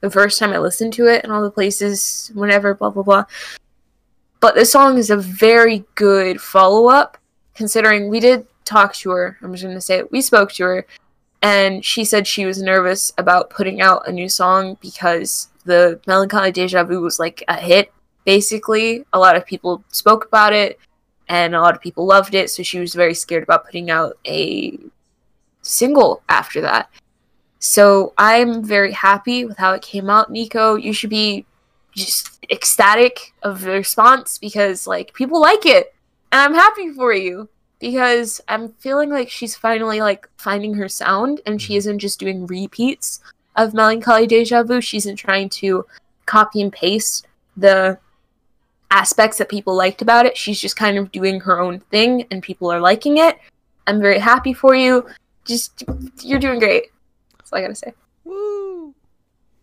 the first time I listened to it and all the places, whenever, blah blah blah. But this song is a very good follow up, considering we did talk to her. I'm just gonna say it. We spoke to her, and she said she was nervous about putting out a new song because the Melancholy Deja Vu was like a hit. Basically, a lot of people spoke about it, and a lot of people loved it. So she was very scared about putting out a single after that. So I'm very happy with how it came out, Nico. You should be just ecstatic of the response because like people like it, and I'm happy for you. because I'm feeling like she's finally like finding her sound and she Mhm. isn't just doing repeats of Melancholy Deja Vu. She isn't trying to copy and paste the aspects that people liked about it. She's just kind of doing her own thing and people are liking it. I'm very happy for you. Just you're doing great. That's all I gotta say. Woo!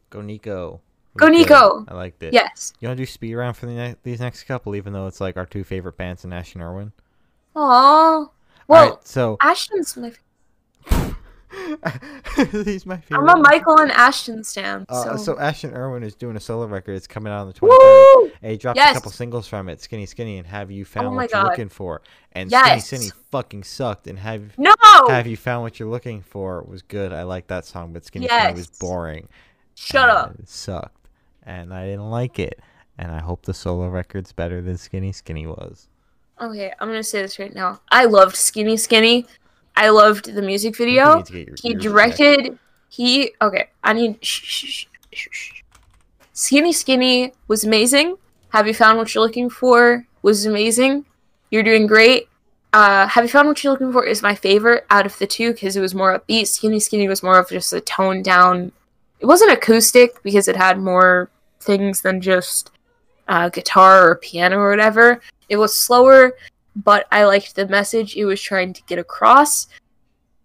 Go Nico. Go It was good. Nico! I liked it. Yes. You want to do speed round for the ne- these next couple, even though it's like our two favorite bands in Ashton Irwin? Aww. Well, Alright, so Ashton's my. he's my favorite. I'm a Michael and Ashton stan. Uh, so. so Ashton Irwin is doing a solo record. It's coming out on the 23rd. Woo! And he dropped Yes. a couple singles from it, Skinny Skinny and Have You Found Oh What You're Looking For. And Yes. Skinny Skinny fucking sucked and Have No. Have You Found What You're Looking For was good. I like that song, but Skinny Skinny was boring. Shut up. It sucked. And I didn't like it. And I hope the solo record's better than Skinny Skinny was. Okay, I'm gonna say this right now. I loved Skinny Skinny. I loved the music video. need to get your He checked. directed. He okay. I need. Shh, shh, shh, shh, shh. Skinny Skinny was amazing. Have you found what you're looking for? Was amazing. You're doing great. Uh, Have you found what you're looking for? Is my favorite out of the two because it was more upbeat. Skinny Skinny was more of just a toned down. It wasn't acoustic because it had more things than just uh, guitar or piano or whatever. It was slower, but I liked the message it was trying to get across.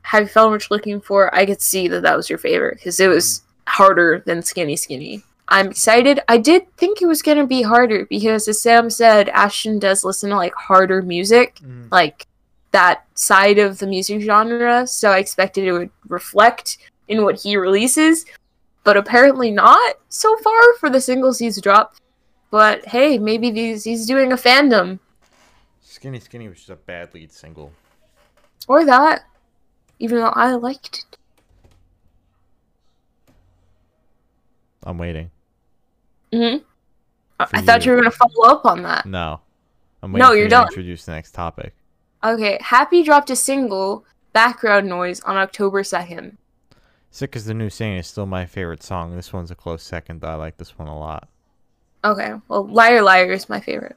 Have you found what you're looking for? I could see that that was your favorite because it was harder than Skinny Skinny. I'm excited. I did think it was gonna be harder because, as Sam said, Ashton does listen to like harder music, Mm. like that side of the music genre. So I expected it would reflect in what he releases, but apparently not so far for the singles he's dropped. But hey, maybe these he's doing a fandom Skinny Skinny was just a bad lead single. or that. Even though I liked it. I'm waiting. hmm I, thought you. were gonna follow up on that. No. I'm No, waiting for you're you done. introduce the next topic. Okay, Happy dropped a single, Background Noise, on October 2nd. Sick as the New Saying is still my favorite song. This one's a close second, though. I like this one a lot. Okay, well, Liar Liar is my favorite.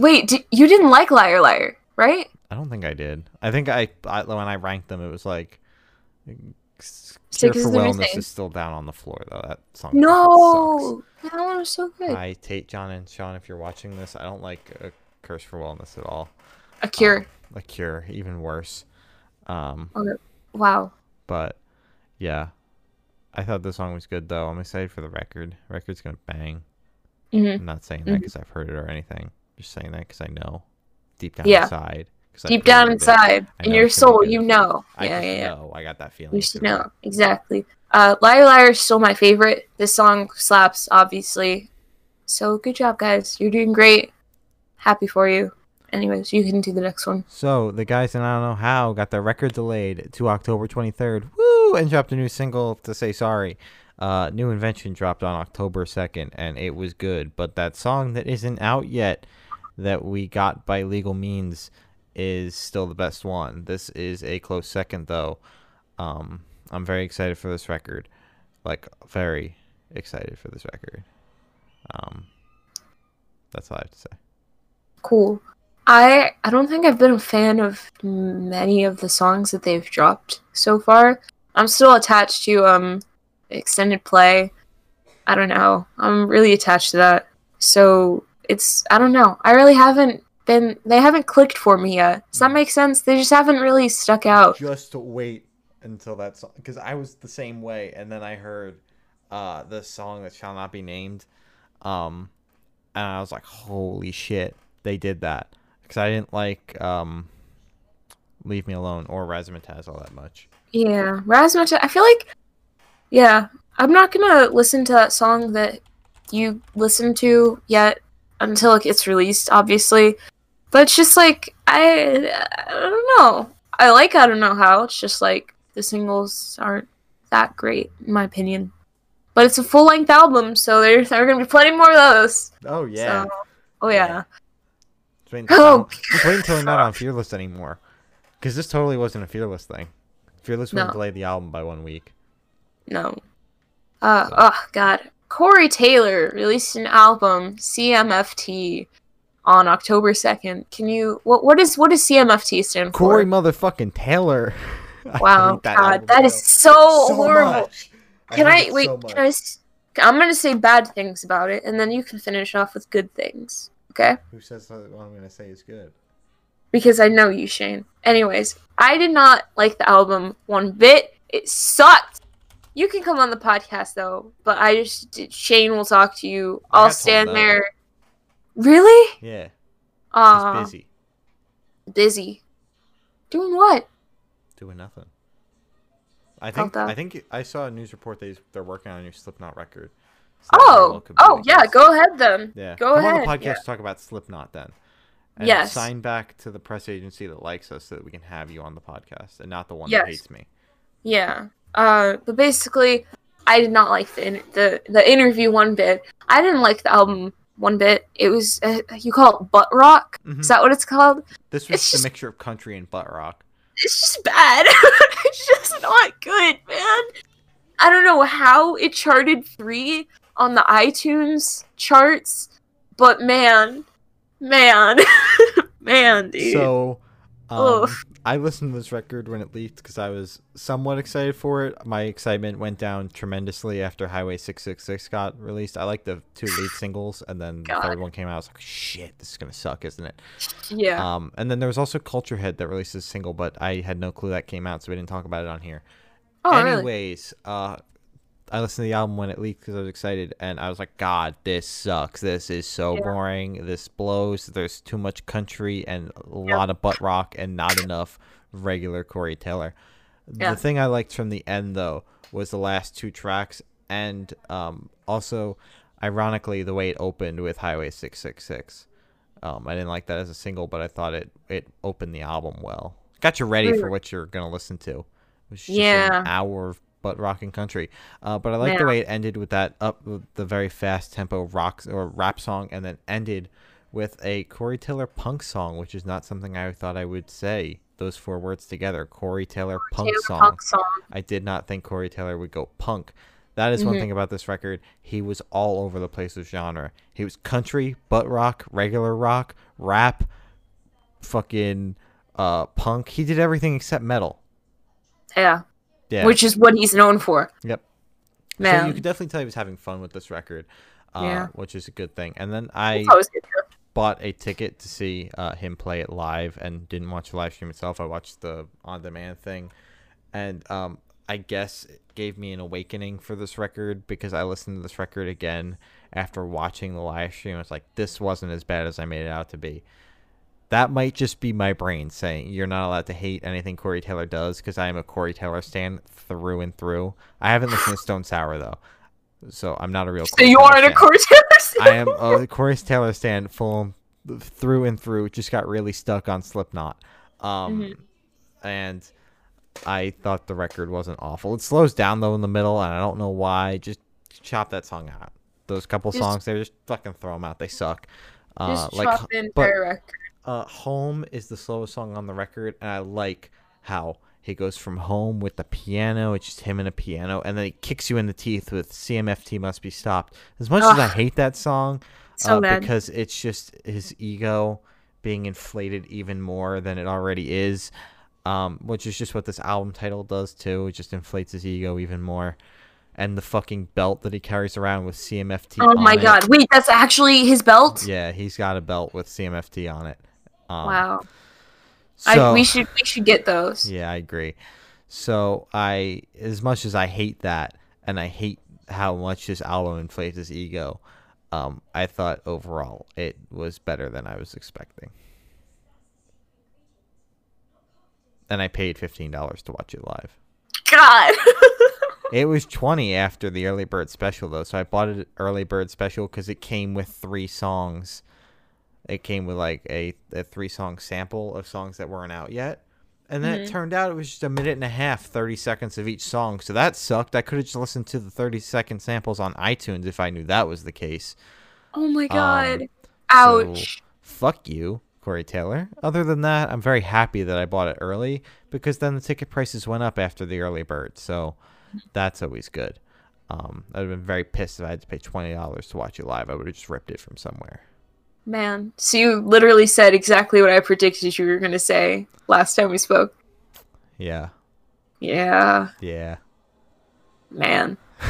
Wait, di- you didn't like Liar Liar, right? I don't think I did. I think I, I when I ranked them, it was like Cure for Wellness is still down on the floor though. That song. No! That one was so good. I Tate, John, and Sean. If you're watching this, I don't like uh, Curse for Wellness at all. A Cure. Um, a Cure, even worse. Um, wow. but yeah, I thought the song was good though. I'm excited for the record. Record's gonna bang. hmm I'm not saying that because I've heard it or anything. Just saying that because I know deep down Yeah. inside. 'cause I've Deep down inside, in your it's gonna be soul, good. you know. I yeah, yeah, yeah. know. I got that feeling. You should gonna know. Exactly. Uh, Liar Liar is still my favorite. This song slaps, obviously. So good job, guys. You're doing great. Happy for you. Anyways, you can do the next one. So the guys in I don't know how got their record delayed to October 23rd. Woo! And dropped a new single to say sorry. Uh, new invention dropped on October 2nd, and it was good. But that song that isn't out yet, that we got by legal means, is still the best one. This is a close second, though. Um, I'm very excited for this record. Like very excited for this record. Um, that's all I have to say. Cool. I I don't think I've been a fan of many of the songs that they've dropped so far. I'm still attached to um extended play. I don't know. I'm really attached to that. So it's I don't know. I really haven't been they haven't clicked for me yet. Does that make sense? They just haven't really stuck out. just wait until that song because I was the same way, and then I heard uh the song that shall not be named, um, and I was like, holy shit, they did that because I didn't like um, leave me alone or Razzmatazz all that much. Yeah, Razzmatazz. I feel like, yeah, I'm not gonna listen to that song that you listen to yet until it gets released, obviously. But it's just like I, I don't know. I like I don't know how. It's just like the singles aren't that great in my opinion. But it's a full length album, so there there are gonna be plenty more of those. Oh yeah, So, oh yeah. just, wait Oh, until, just wait until they're not on Fearless anymore, because this totally wasn't a Fearless thing. Fearless would No. delay the album by one week. No. Uh, oh god. Corey Taylor released an album, CMFT, on October second. Can you what what is what does CMFT stand for? Corey motherfucking Taylor. Wow, that God, that is so- so, horrible. much. Can hate I, wait? so can I? I'm gonna say bad things about it, and then you can finish off with good things. Okay? Who says that what I'm gonna say is good? Because I know you, Shane. Anyways, I did not like the album one bit. It sucked. You can come on the podcast though, but I just Shane will talk to you. I'll stand there. Really? Yeah, Uh, busy busy. Doing what? doing nothing. I think. I think I saw a news report they they're working on a new Slipknot record. So Oh, well could be oh yeah. Go ahead then. Yeah. Go Come ahead. on the podcast yeah. to talk about Slipknot then. And Yes. sign back to the press agency that likes us so that we can have you on the podcast and not the one Yes. that hates me. Yeah. Uh, but basically, I did not like the in- the the interview one bit. I didn't like the album one bit. It was uh, you call it butt rock. Mhm. Is that what it's called? This was It's just- mixture of country and butt rock. It's just bad. it's just not good, man. I don't know how it charted three on the iTunes charts, but man, man, man, dude. So, um. I listened to this record when it leaked because I was somewhat excited for it. My excitement went down tremendously after Highway 666 got released. I liked the two lead singles, and then the third one came out. I was like, shit, this is going to suck, isn't it? yeah. Um, and then there was also Culture Head that released a single, but I had no clue that came out, so we didn't talk about it on here. oh, really? Anyways, uh, I listened to the album when it leaked because I was excited, and I was like, God, this sucks. This is so Yeah. boring. This blows. There's too much country and a Yep. lot of butt rock and not enough regular Corey Taylor. Yeah. The thing I liked from the end, though, was the last two tracks, and um, also, ironically, the way it opened with Highway 666. Um, I didn't like that as a single, but I thought it, it opened the album well. Got you ready for what you're going to listen to. It was just Yeah. an hour of butt and country. Uh, but I like the way it ended with that up with the very fast tempo rock or rap song, and then ended with a Corey Taylor punk song, which is not something I thought I would say. Those four words together, Corey Taylor punk Taylor song. Punk song. I did not think Corey Taylor would go punk. That is one Mhm. thing about this record. He was all over the place with genre. He was country, butt rock, regular rock, rap, fucking uh, punk. He did everything except metal. Yeah. Yeah. Which is what he's known for. Yep. So Man. you could definitely tell he was having fun with this record, uh, Yeah. which is a good thing. And then I It's always good to- bought a ticket to see uh, him play it live and didn't watch the live stream itself. I watched the on demand thing, and um, I guess it gave me an awakening for this record because I listened to this record again after watching the live stream. I was like, this wasn't as bad as I made it out to be. That might just be my brain saying you're not allowed to hate anything Corey Taylor does because I am a Corey Taylor stan through and through. I haven't listened to Stone Sour though, so I'm not a real. So Corey you Taylor aren't a stan. Corey Taylor stan? I am a Corey Taylor stand full through and through. Just got really stuck on Slipknot, um, Mhm. and I thought the record wasn't awful. It slows down though in the middle, and I don't know why. Just chop that song out. Those couple Just- songs there, just fucking throw them out. They suck. Uh, Just like, chop the entire but record. Uh, "Home" is the slowest song on the record, and I like how he goes from "Home" with the piano. It's just him and a piano, and then he kicks you in the teeth with "CMFT must be stopped." As much as I hate that song, So uh, because it's just his ego being inflated even more than it already is, um, which is just what this album title does too. It just inflates his ego even more. And the fucking belt that he carries around with CMFT. Oh my it. god. Wait, that's actually his belt? Yeah, he's got a belt with CMFT on it. Um, wow. So, I, we should we should get those. Yeah, I agree. So I, as much as I hate that, and I hate how much this album inflates his ego, um, I thought overall it was better than I was expecting. And I paid fifteen dollars to watch it live. God. It was twenty after the early bird special though, so I bought it early bird special because it came with three songs. It came with like a, a three song sample of songs that weren't out yet. And then it Mhm. turned out it was just a minute and a half, 30 seconds of each song. So that sucked. I could have just listened to the 30 second samples on iTunes if I knew that was the case. oh my god. Um, Ouch. Fuck you, Corey Taylor. Other than that, I'm very happy that I bought it early because then the ticket prices went up after the early bird. So that's always good. Um, I'd have been very pissed if I had to pay $20 to watch it live. I would have just ripped it from somewhere. Man, so you literally said exactly what I predicted you were going to say last time we spoke. Yeah. Yeah, Yeah. man.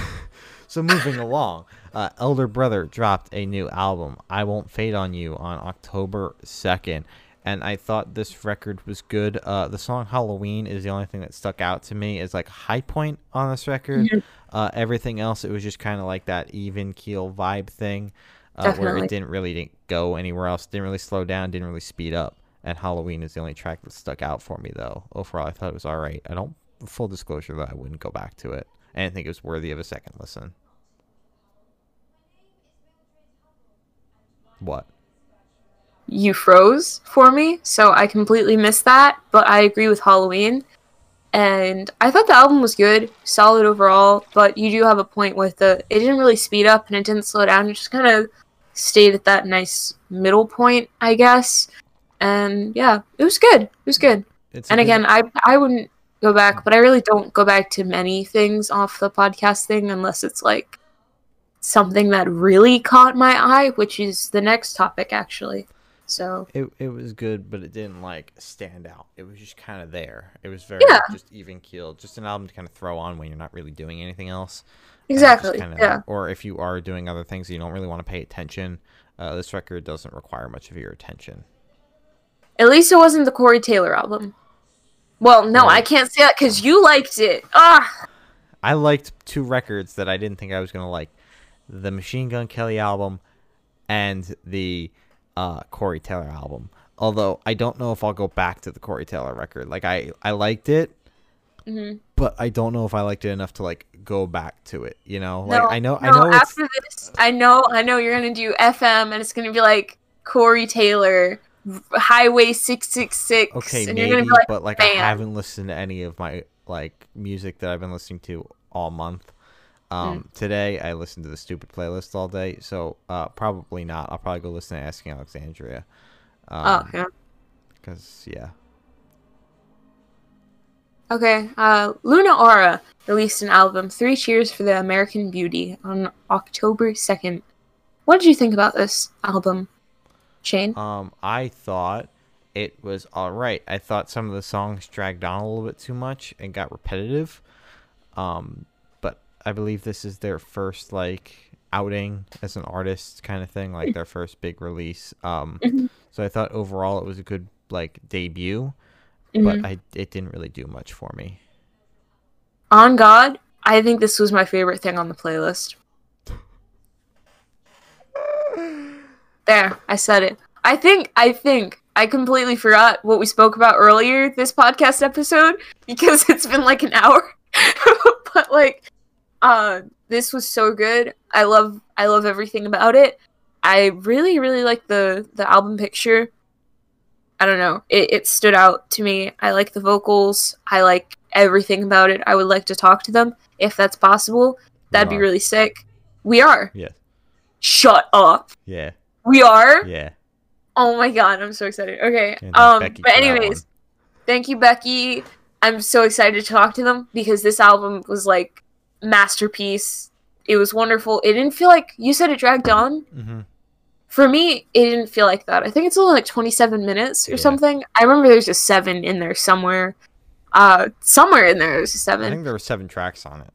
So moving along, uh, Elder Brother dropped a new album, "I Won't Fade on You," on October second, and I thought this record was good. Uh, the song "Halloween" is the only thing that stuck out to me as like high point on this record. Mhm. Uh, everything else, it was just kind of like that even keel vibe thing, uh, where it didn't really didn't go anywhere else, didn't really slow down, didn't really speed up. And "Halloween" is the only track that stuck out for me, though. Overall, I thought it was all right. I don't full disclosure that I wouldn't go back to it. I didn't think it was worthy of a second listen. What? You froze for me, so I completely missed that, but I agree with Halloween. And I thought the album was good, solid overall, but you do have a point with the it didn't really speed up and it didn't slow down. It just kind of stayed at that nice middle point, I guess. And yeah, it was good. It was good. It's And good- again, I I wouldn't go back, but I really don't go back to many things off the podcast thing unless it's like something that really caught my eye, which is the next topic actually. So it it was good, but it didn't like stand out. It was just kind of there. It was very Yeah. just even keeled, just an album to kind of throw on when you're not really doing anything else. Exactly, kinda- yeah, Or if you are doing other things, you don't really want to pay attention. Uh, this record doesn't require much of your attention. at least it wasn't the Corey Taylor album. Well, no, I can't say that because you liked it. Ah, I liked two records that I didn't think I was gonna like: the Machine Gun Kelly album and the uh, Corey Taylor album. Although I don't know if I'll go back to the Corey Taylor record. Like I, I liked it, Mhm. but I don't know if I liked it enough to like go back to it. You know, like I know, I no, know it's After this, I know, I know you're gonna do FM, and it's gonna be like Corey Taylor, Highway Six Six Six. okay, and maybe, you're gonna be like, but like I haven't listened to any of my like music that I've been listening to all month. Um, Mm. today I listened to the stupid playlist all day, so uh, probably not. I'll probably go listen to Asking Alexandria. oh Um, yeah. Cause yeah, Okay, uh, Luna Aura released an album, Three Cheers for the American Beauty, on October 2nd. What did you think about this album, Shane? um, I thought it was all right. I thought some of the songs dragged on a little bit too much and got repetitive. Um, but I believe this is their first like outing as an artist kind of thing, like their first big release. Um, Mhm. so I thought overall it was a good like debut, Mhm. but I it didn't really do much for me. On God, I think this was my favorite thing on the playlist. There, I said it. I think, I think, I completely forgot what we spoke about earlier this podcast episode because it's been like an hour. but like, uh, this was so good. I love, I love everything about it. I really, really like the the album picture. I don't know. It, it stood out to me. I like the vocals. I like everything about it. I would like to talk to them if that's possible. That'd be really sick. We are. Yeah, Shut up. yeah, We are. yeah. Oh my god, I'm so excited. Okay. Thank Um Becky but anyways, thank you Becky. I'm so excited to talk to them because this album was like masterpiece. It was wonderful. It didn't feel like you said it dragged on. Mhm. For me, it didn't feel like that. I think it's only like 27 minutes or Yeah. something. I remember there's a 7 in there somewhere. Uh somewhere in there there's a 7. I think there were seven tracks on it.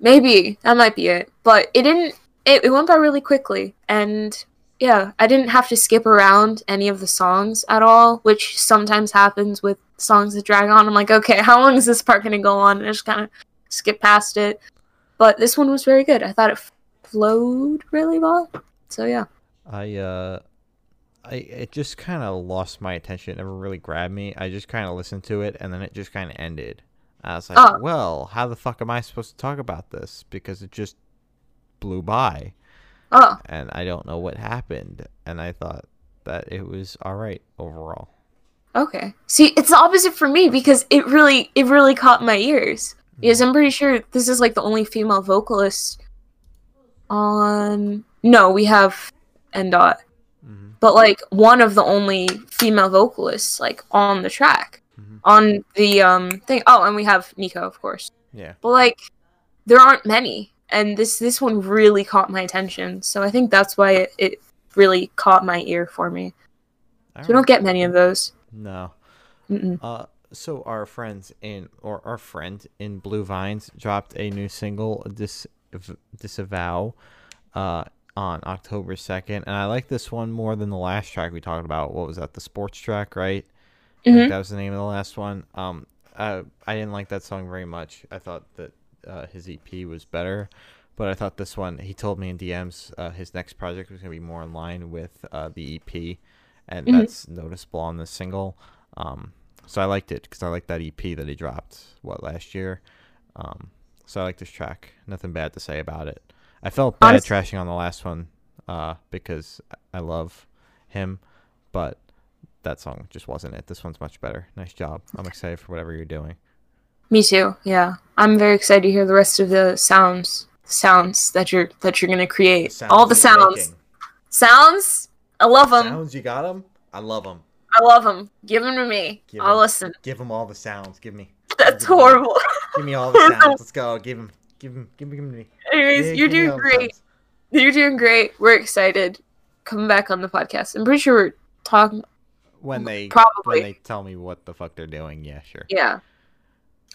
Maybe that might be it, but it didn't. It, it went by really quickly, and yeah, I didn't have to skip around any of the songs at all, which sometimes happens with songs that drag on. I'm like, okay, how long is this part gonna go on? And I just kind of skip past it. But this one was very good. I thought it flowed really well. So yeah, I uh I it just kind of lost my attention. It never really grabbed me. I just kind of listened to it and then it just kind of ended. I was like, Oh. "Well, how the fuck am I supposed to talk about this because it just blew by oh, and I don't know what happened." And I thought that it was all right overall. okay. See, it's the opposite for me because it really, it really caught my ears. Because I'm pretty sure this is like the only female vocalist on. No, we have N dot, hmm but like one of the only female vocalists like on the track Mhm. on the um thing. Oh, and we have Nico, of course. Yeah. But like, there aren't many, and this this one really caught my attention. So I think that's why it, it really caught my ear for me. All So we don't get many of those. No. Mm-mm. Uh, so our friends in or our friend in Blue Vines dropped a new single, Dis Disavow, uh, on October second, and I like this one more than the last track we talked about. What was that? The sports track, right? I think Mhm. that was the name of the last one. Um, uh, I didn't like that song very much. I thought that uh, his EP was better, but I thought this one. He told me in DMs uh, his next project was gonna be more in line with uh, the EP, and Mhm. that's noticeable on the single. Um, so I liked it because I liked that EP that he dropped what last year. Um, so I like this track. Nothing bad to say about it. I felt bad trashing on the last one uh, because I love him, but that song just wasn't it. This one's much better. Nice job. I'm excited for whatever you're doing. Me too. Yeah, I'm very excited to hear the rest of the sounds, sounds that you're that you're gonna create. All the sounds, sounds. I love them. Sounds, you got them? I love them. I love them. Give them to me. Give I'll 'em. listen. Give them all the sounds. Give me. That's Give horrible. Give me all the sounds. Let's go. Give them. Give him, Give them. Give me. Anyways, Yeah, you're doing great. sounds. You're doing great. We're excited. Coming back on the podcast. I'm pretty sure we're talking. When they Probably. when they tell me what the fuck they're doing, yeah, sure. Yeah.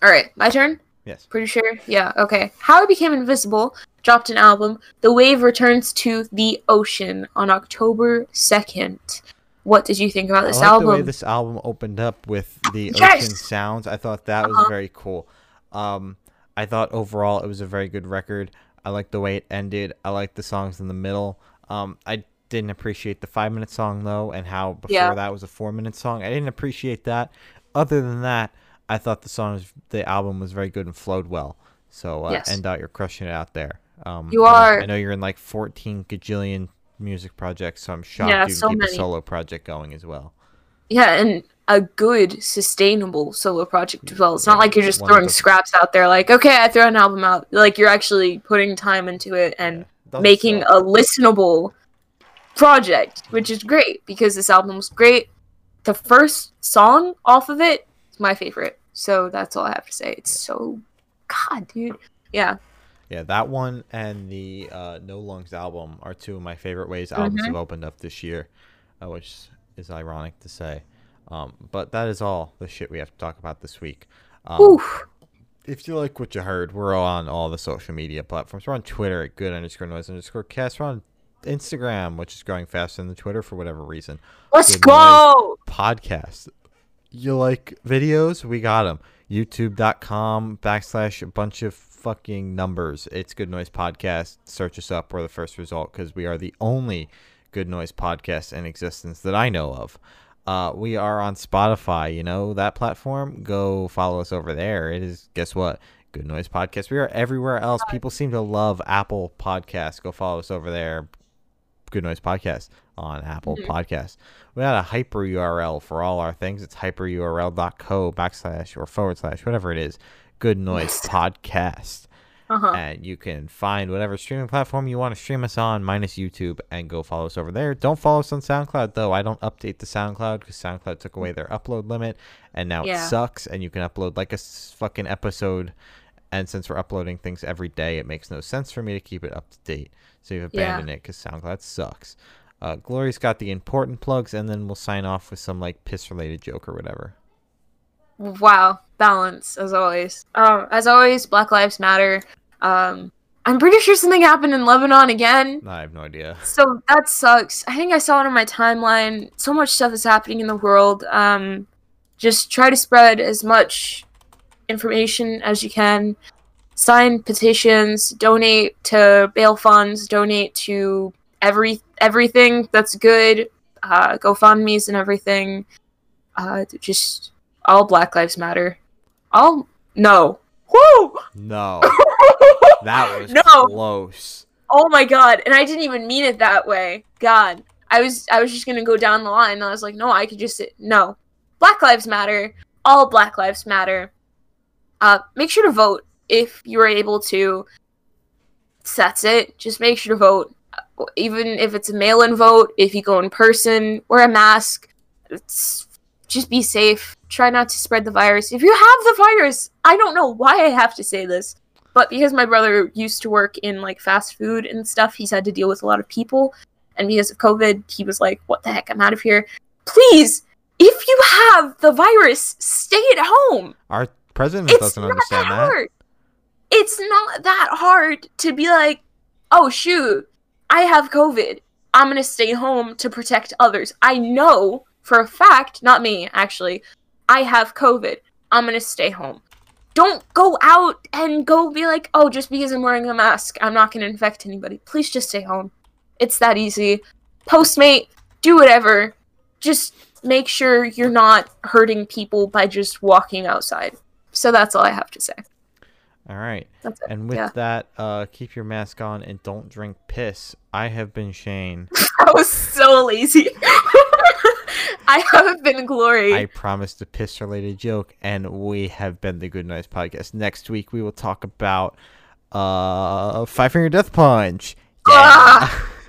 All right, my turn. Yes. Pretty sure. Yeah. Okay. How I Became Invisible dropped an album. The Wave returns to the ocean on October second. What did you think about this I like album? the way this album opened up with the Yes! ocean sounds. I thought that was Uh-huh. very cool. Um, I thought overall it was a very good record. I liked the way it ended. I liked the songs in the middle. Um, I didn't appreciate the five minute song though, and how before Yeah. that was a four minute song. I didn't appreciate that. Other than that, I thought the song, was, the album was very good and flowed well. So uh, Yes. end out, you're crushing it out there. Um, You are. I know you're in like 14 gajillion music projects, so I'm shocked Yeah, you so keep many. a solo project going as well. yeah, and a good, sustainable solo project as well. It's not like you're just that throwing scraps out there. Like, okay, I throw an album out. Like you're actually putting time into it and Yeah. Making a listenable project, which is great because this album was great. The first song off of it is my favorite. So that's all I have to say. It's so God, dude. Yeah. Yeah, that one and the uh, No Lungs album are two of my favorite ways albums Mhm. have opened up this year, uh, which is ironic to say. Um, but that is all the shit we have to talk about this week. Um, if you like what you heard, we're on all the social media platforms. We're on Twitter at good underscore noise underscore cast. We're on Instagram, which is growing faster than the Twitter for whatever reason. Let's Good go. Podcast. You like videos? We got them. YouTube.com backslash a bunch of fucking numbers. It's Good Noise Podcast. Search us up. We're the first result because we are the only Good Noise podcast in existence that I know of. Uh, we are on Spotify. You know that platform? Go follow us over there. It is, guess what? Good Noise Podcast. We are everywhere else. People seem to love Apple Podcasts. Go follow us over there. Good Noise Podcast on Apple Mhm. Podcasts. We got a hyper URL for all our things. It's hyperurl.co backslash or forward slash, whatever it is. Good Noise Podcast. Uh-huh. And you can find whatever streaming platform you want to stream us on, minus YouTube, and go follow us over there. Don't follow us on SoundCloud, though. I don't update the SoundCloud because SoundCloud took away their upload limit, and now it sucks. And you can upload like a fucking episode. And since we're uploading things every day, it makes no sense for me to keep it up to date. So you've Yeah. abandoned it because SoundCloud sucks. Uh, Glory's got the important plugs, and then we'll sign off with some like piss related joke or whatever. Wow, balance as always. Um, as always, Black Lives Matter. Um, I'm pretty sure something happened in Lebanon again. I have no idea. So that sucks. I think I saw it on my timeline. So much stuff is happening in the world. Um, just try to spread as much information as you can. Sign petitions. Donate to bail funds. Donate to every everything that's good. Uh, GoFundmes and everything. Uh, just all Black Lives Matter. All no. Woo! No, that was No. close. Oh my god, and I didn't even mean it that way. God. I was I was just gonna go down the line and I was like, no, I could just say no. Black Lives Matter. All Black Lives Matter. Uh make sure to vote if you are able to. That's it. Just make sure to vote. Even if it's a mail in vote, if you go in person, wear a mask. It's just be safe. Try not to spread the virus. If you have the virus, I don't know why I have to say this, but because my brother used to work in like fast food and stuff, he's had to deal with a lot of people. and because of COVID, he was like, "What the heck? I'm out of here." Please, if you have the virus, stay at home. Our president It's doesn't understand that that. hard. It's not that hard to be like, "Oh shoot, I have COVID. I'm gonna stay home to protect others." I know for a fact, not me actually, I have COVID. I'm gonna stay home. Don't go out and go be like, "Oh, just because I'm wearing a mask, I'm not gonna infect anybody." Please just stay home. It's that easy. Postmate, do whatever. Just make sure you're not hurting people by just walking outside. So that's all I have to say. All right. And with Yeah. that, uh, keep your mask on and don't drink piss. I have been Shane. I was so lazy. I haven't been glory. I promised a piss related joke, and we have been the Good Noise Podcast. Next week, we will talk about uh, Five Finger Death Punch. Yeah. Ah!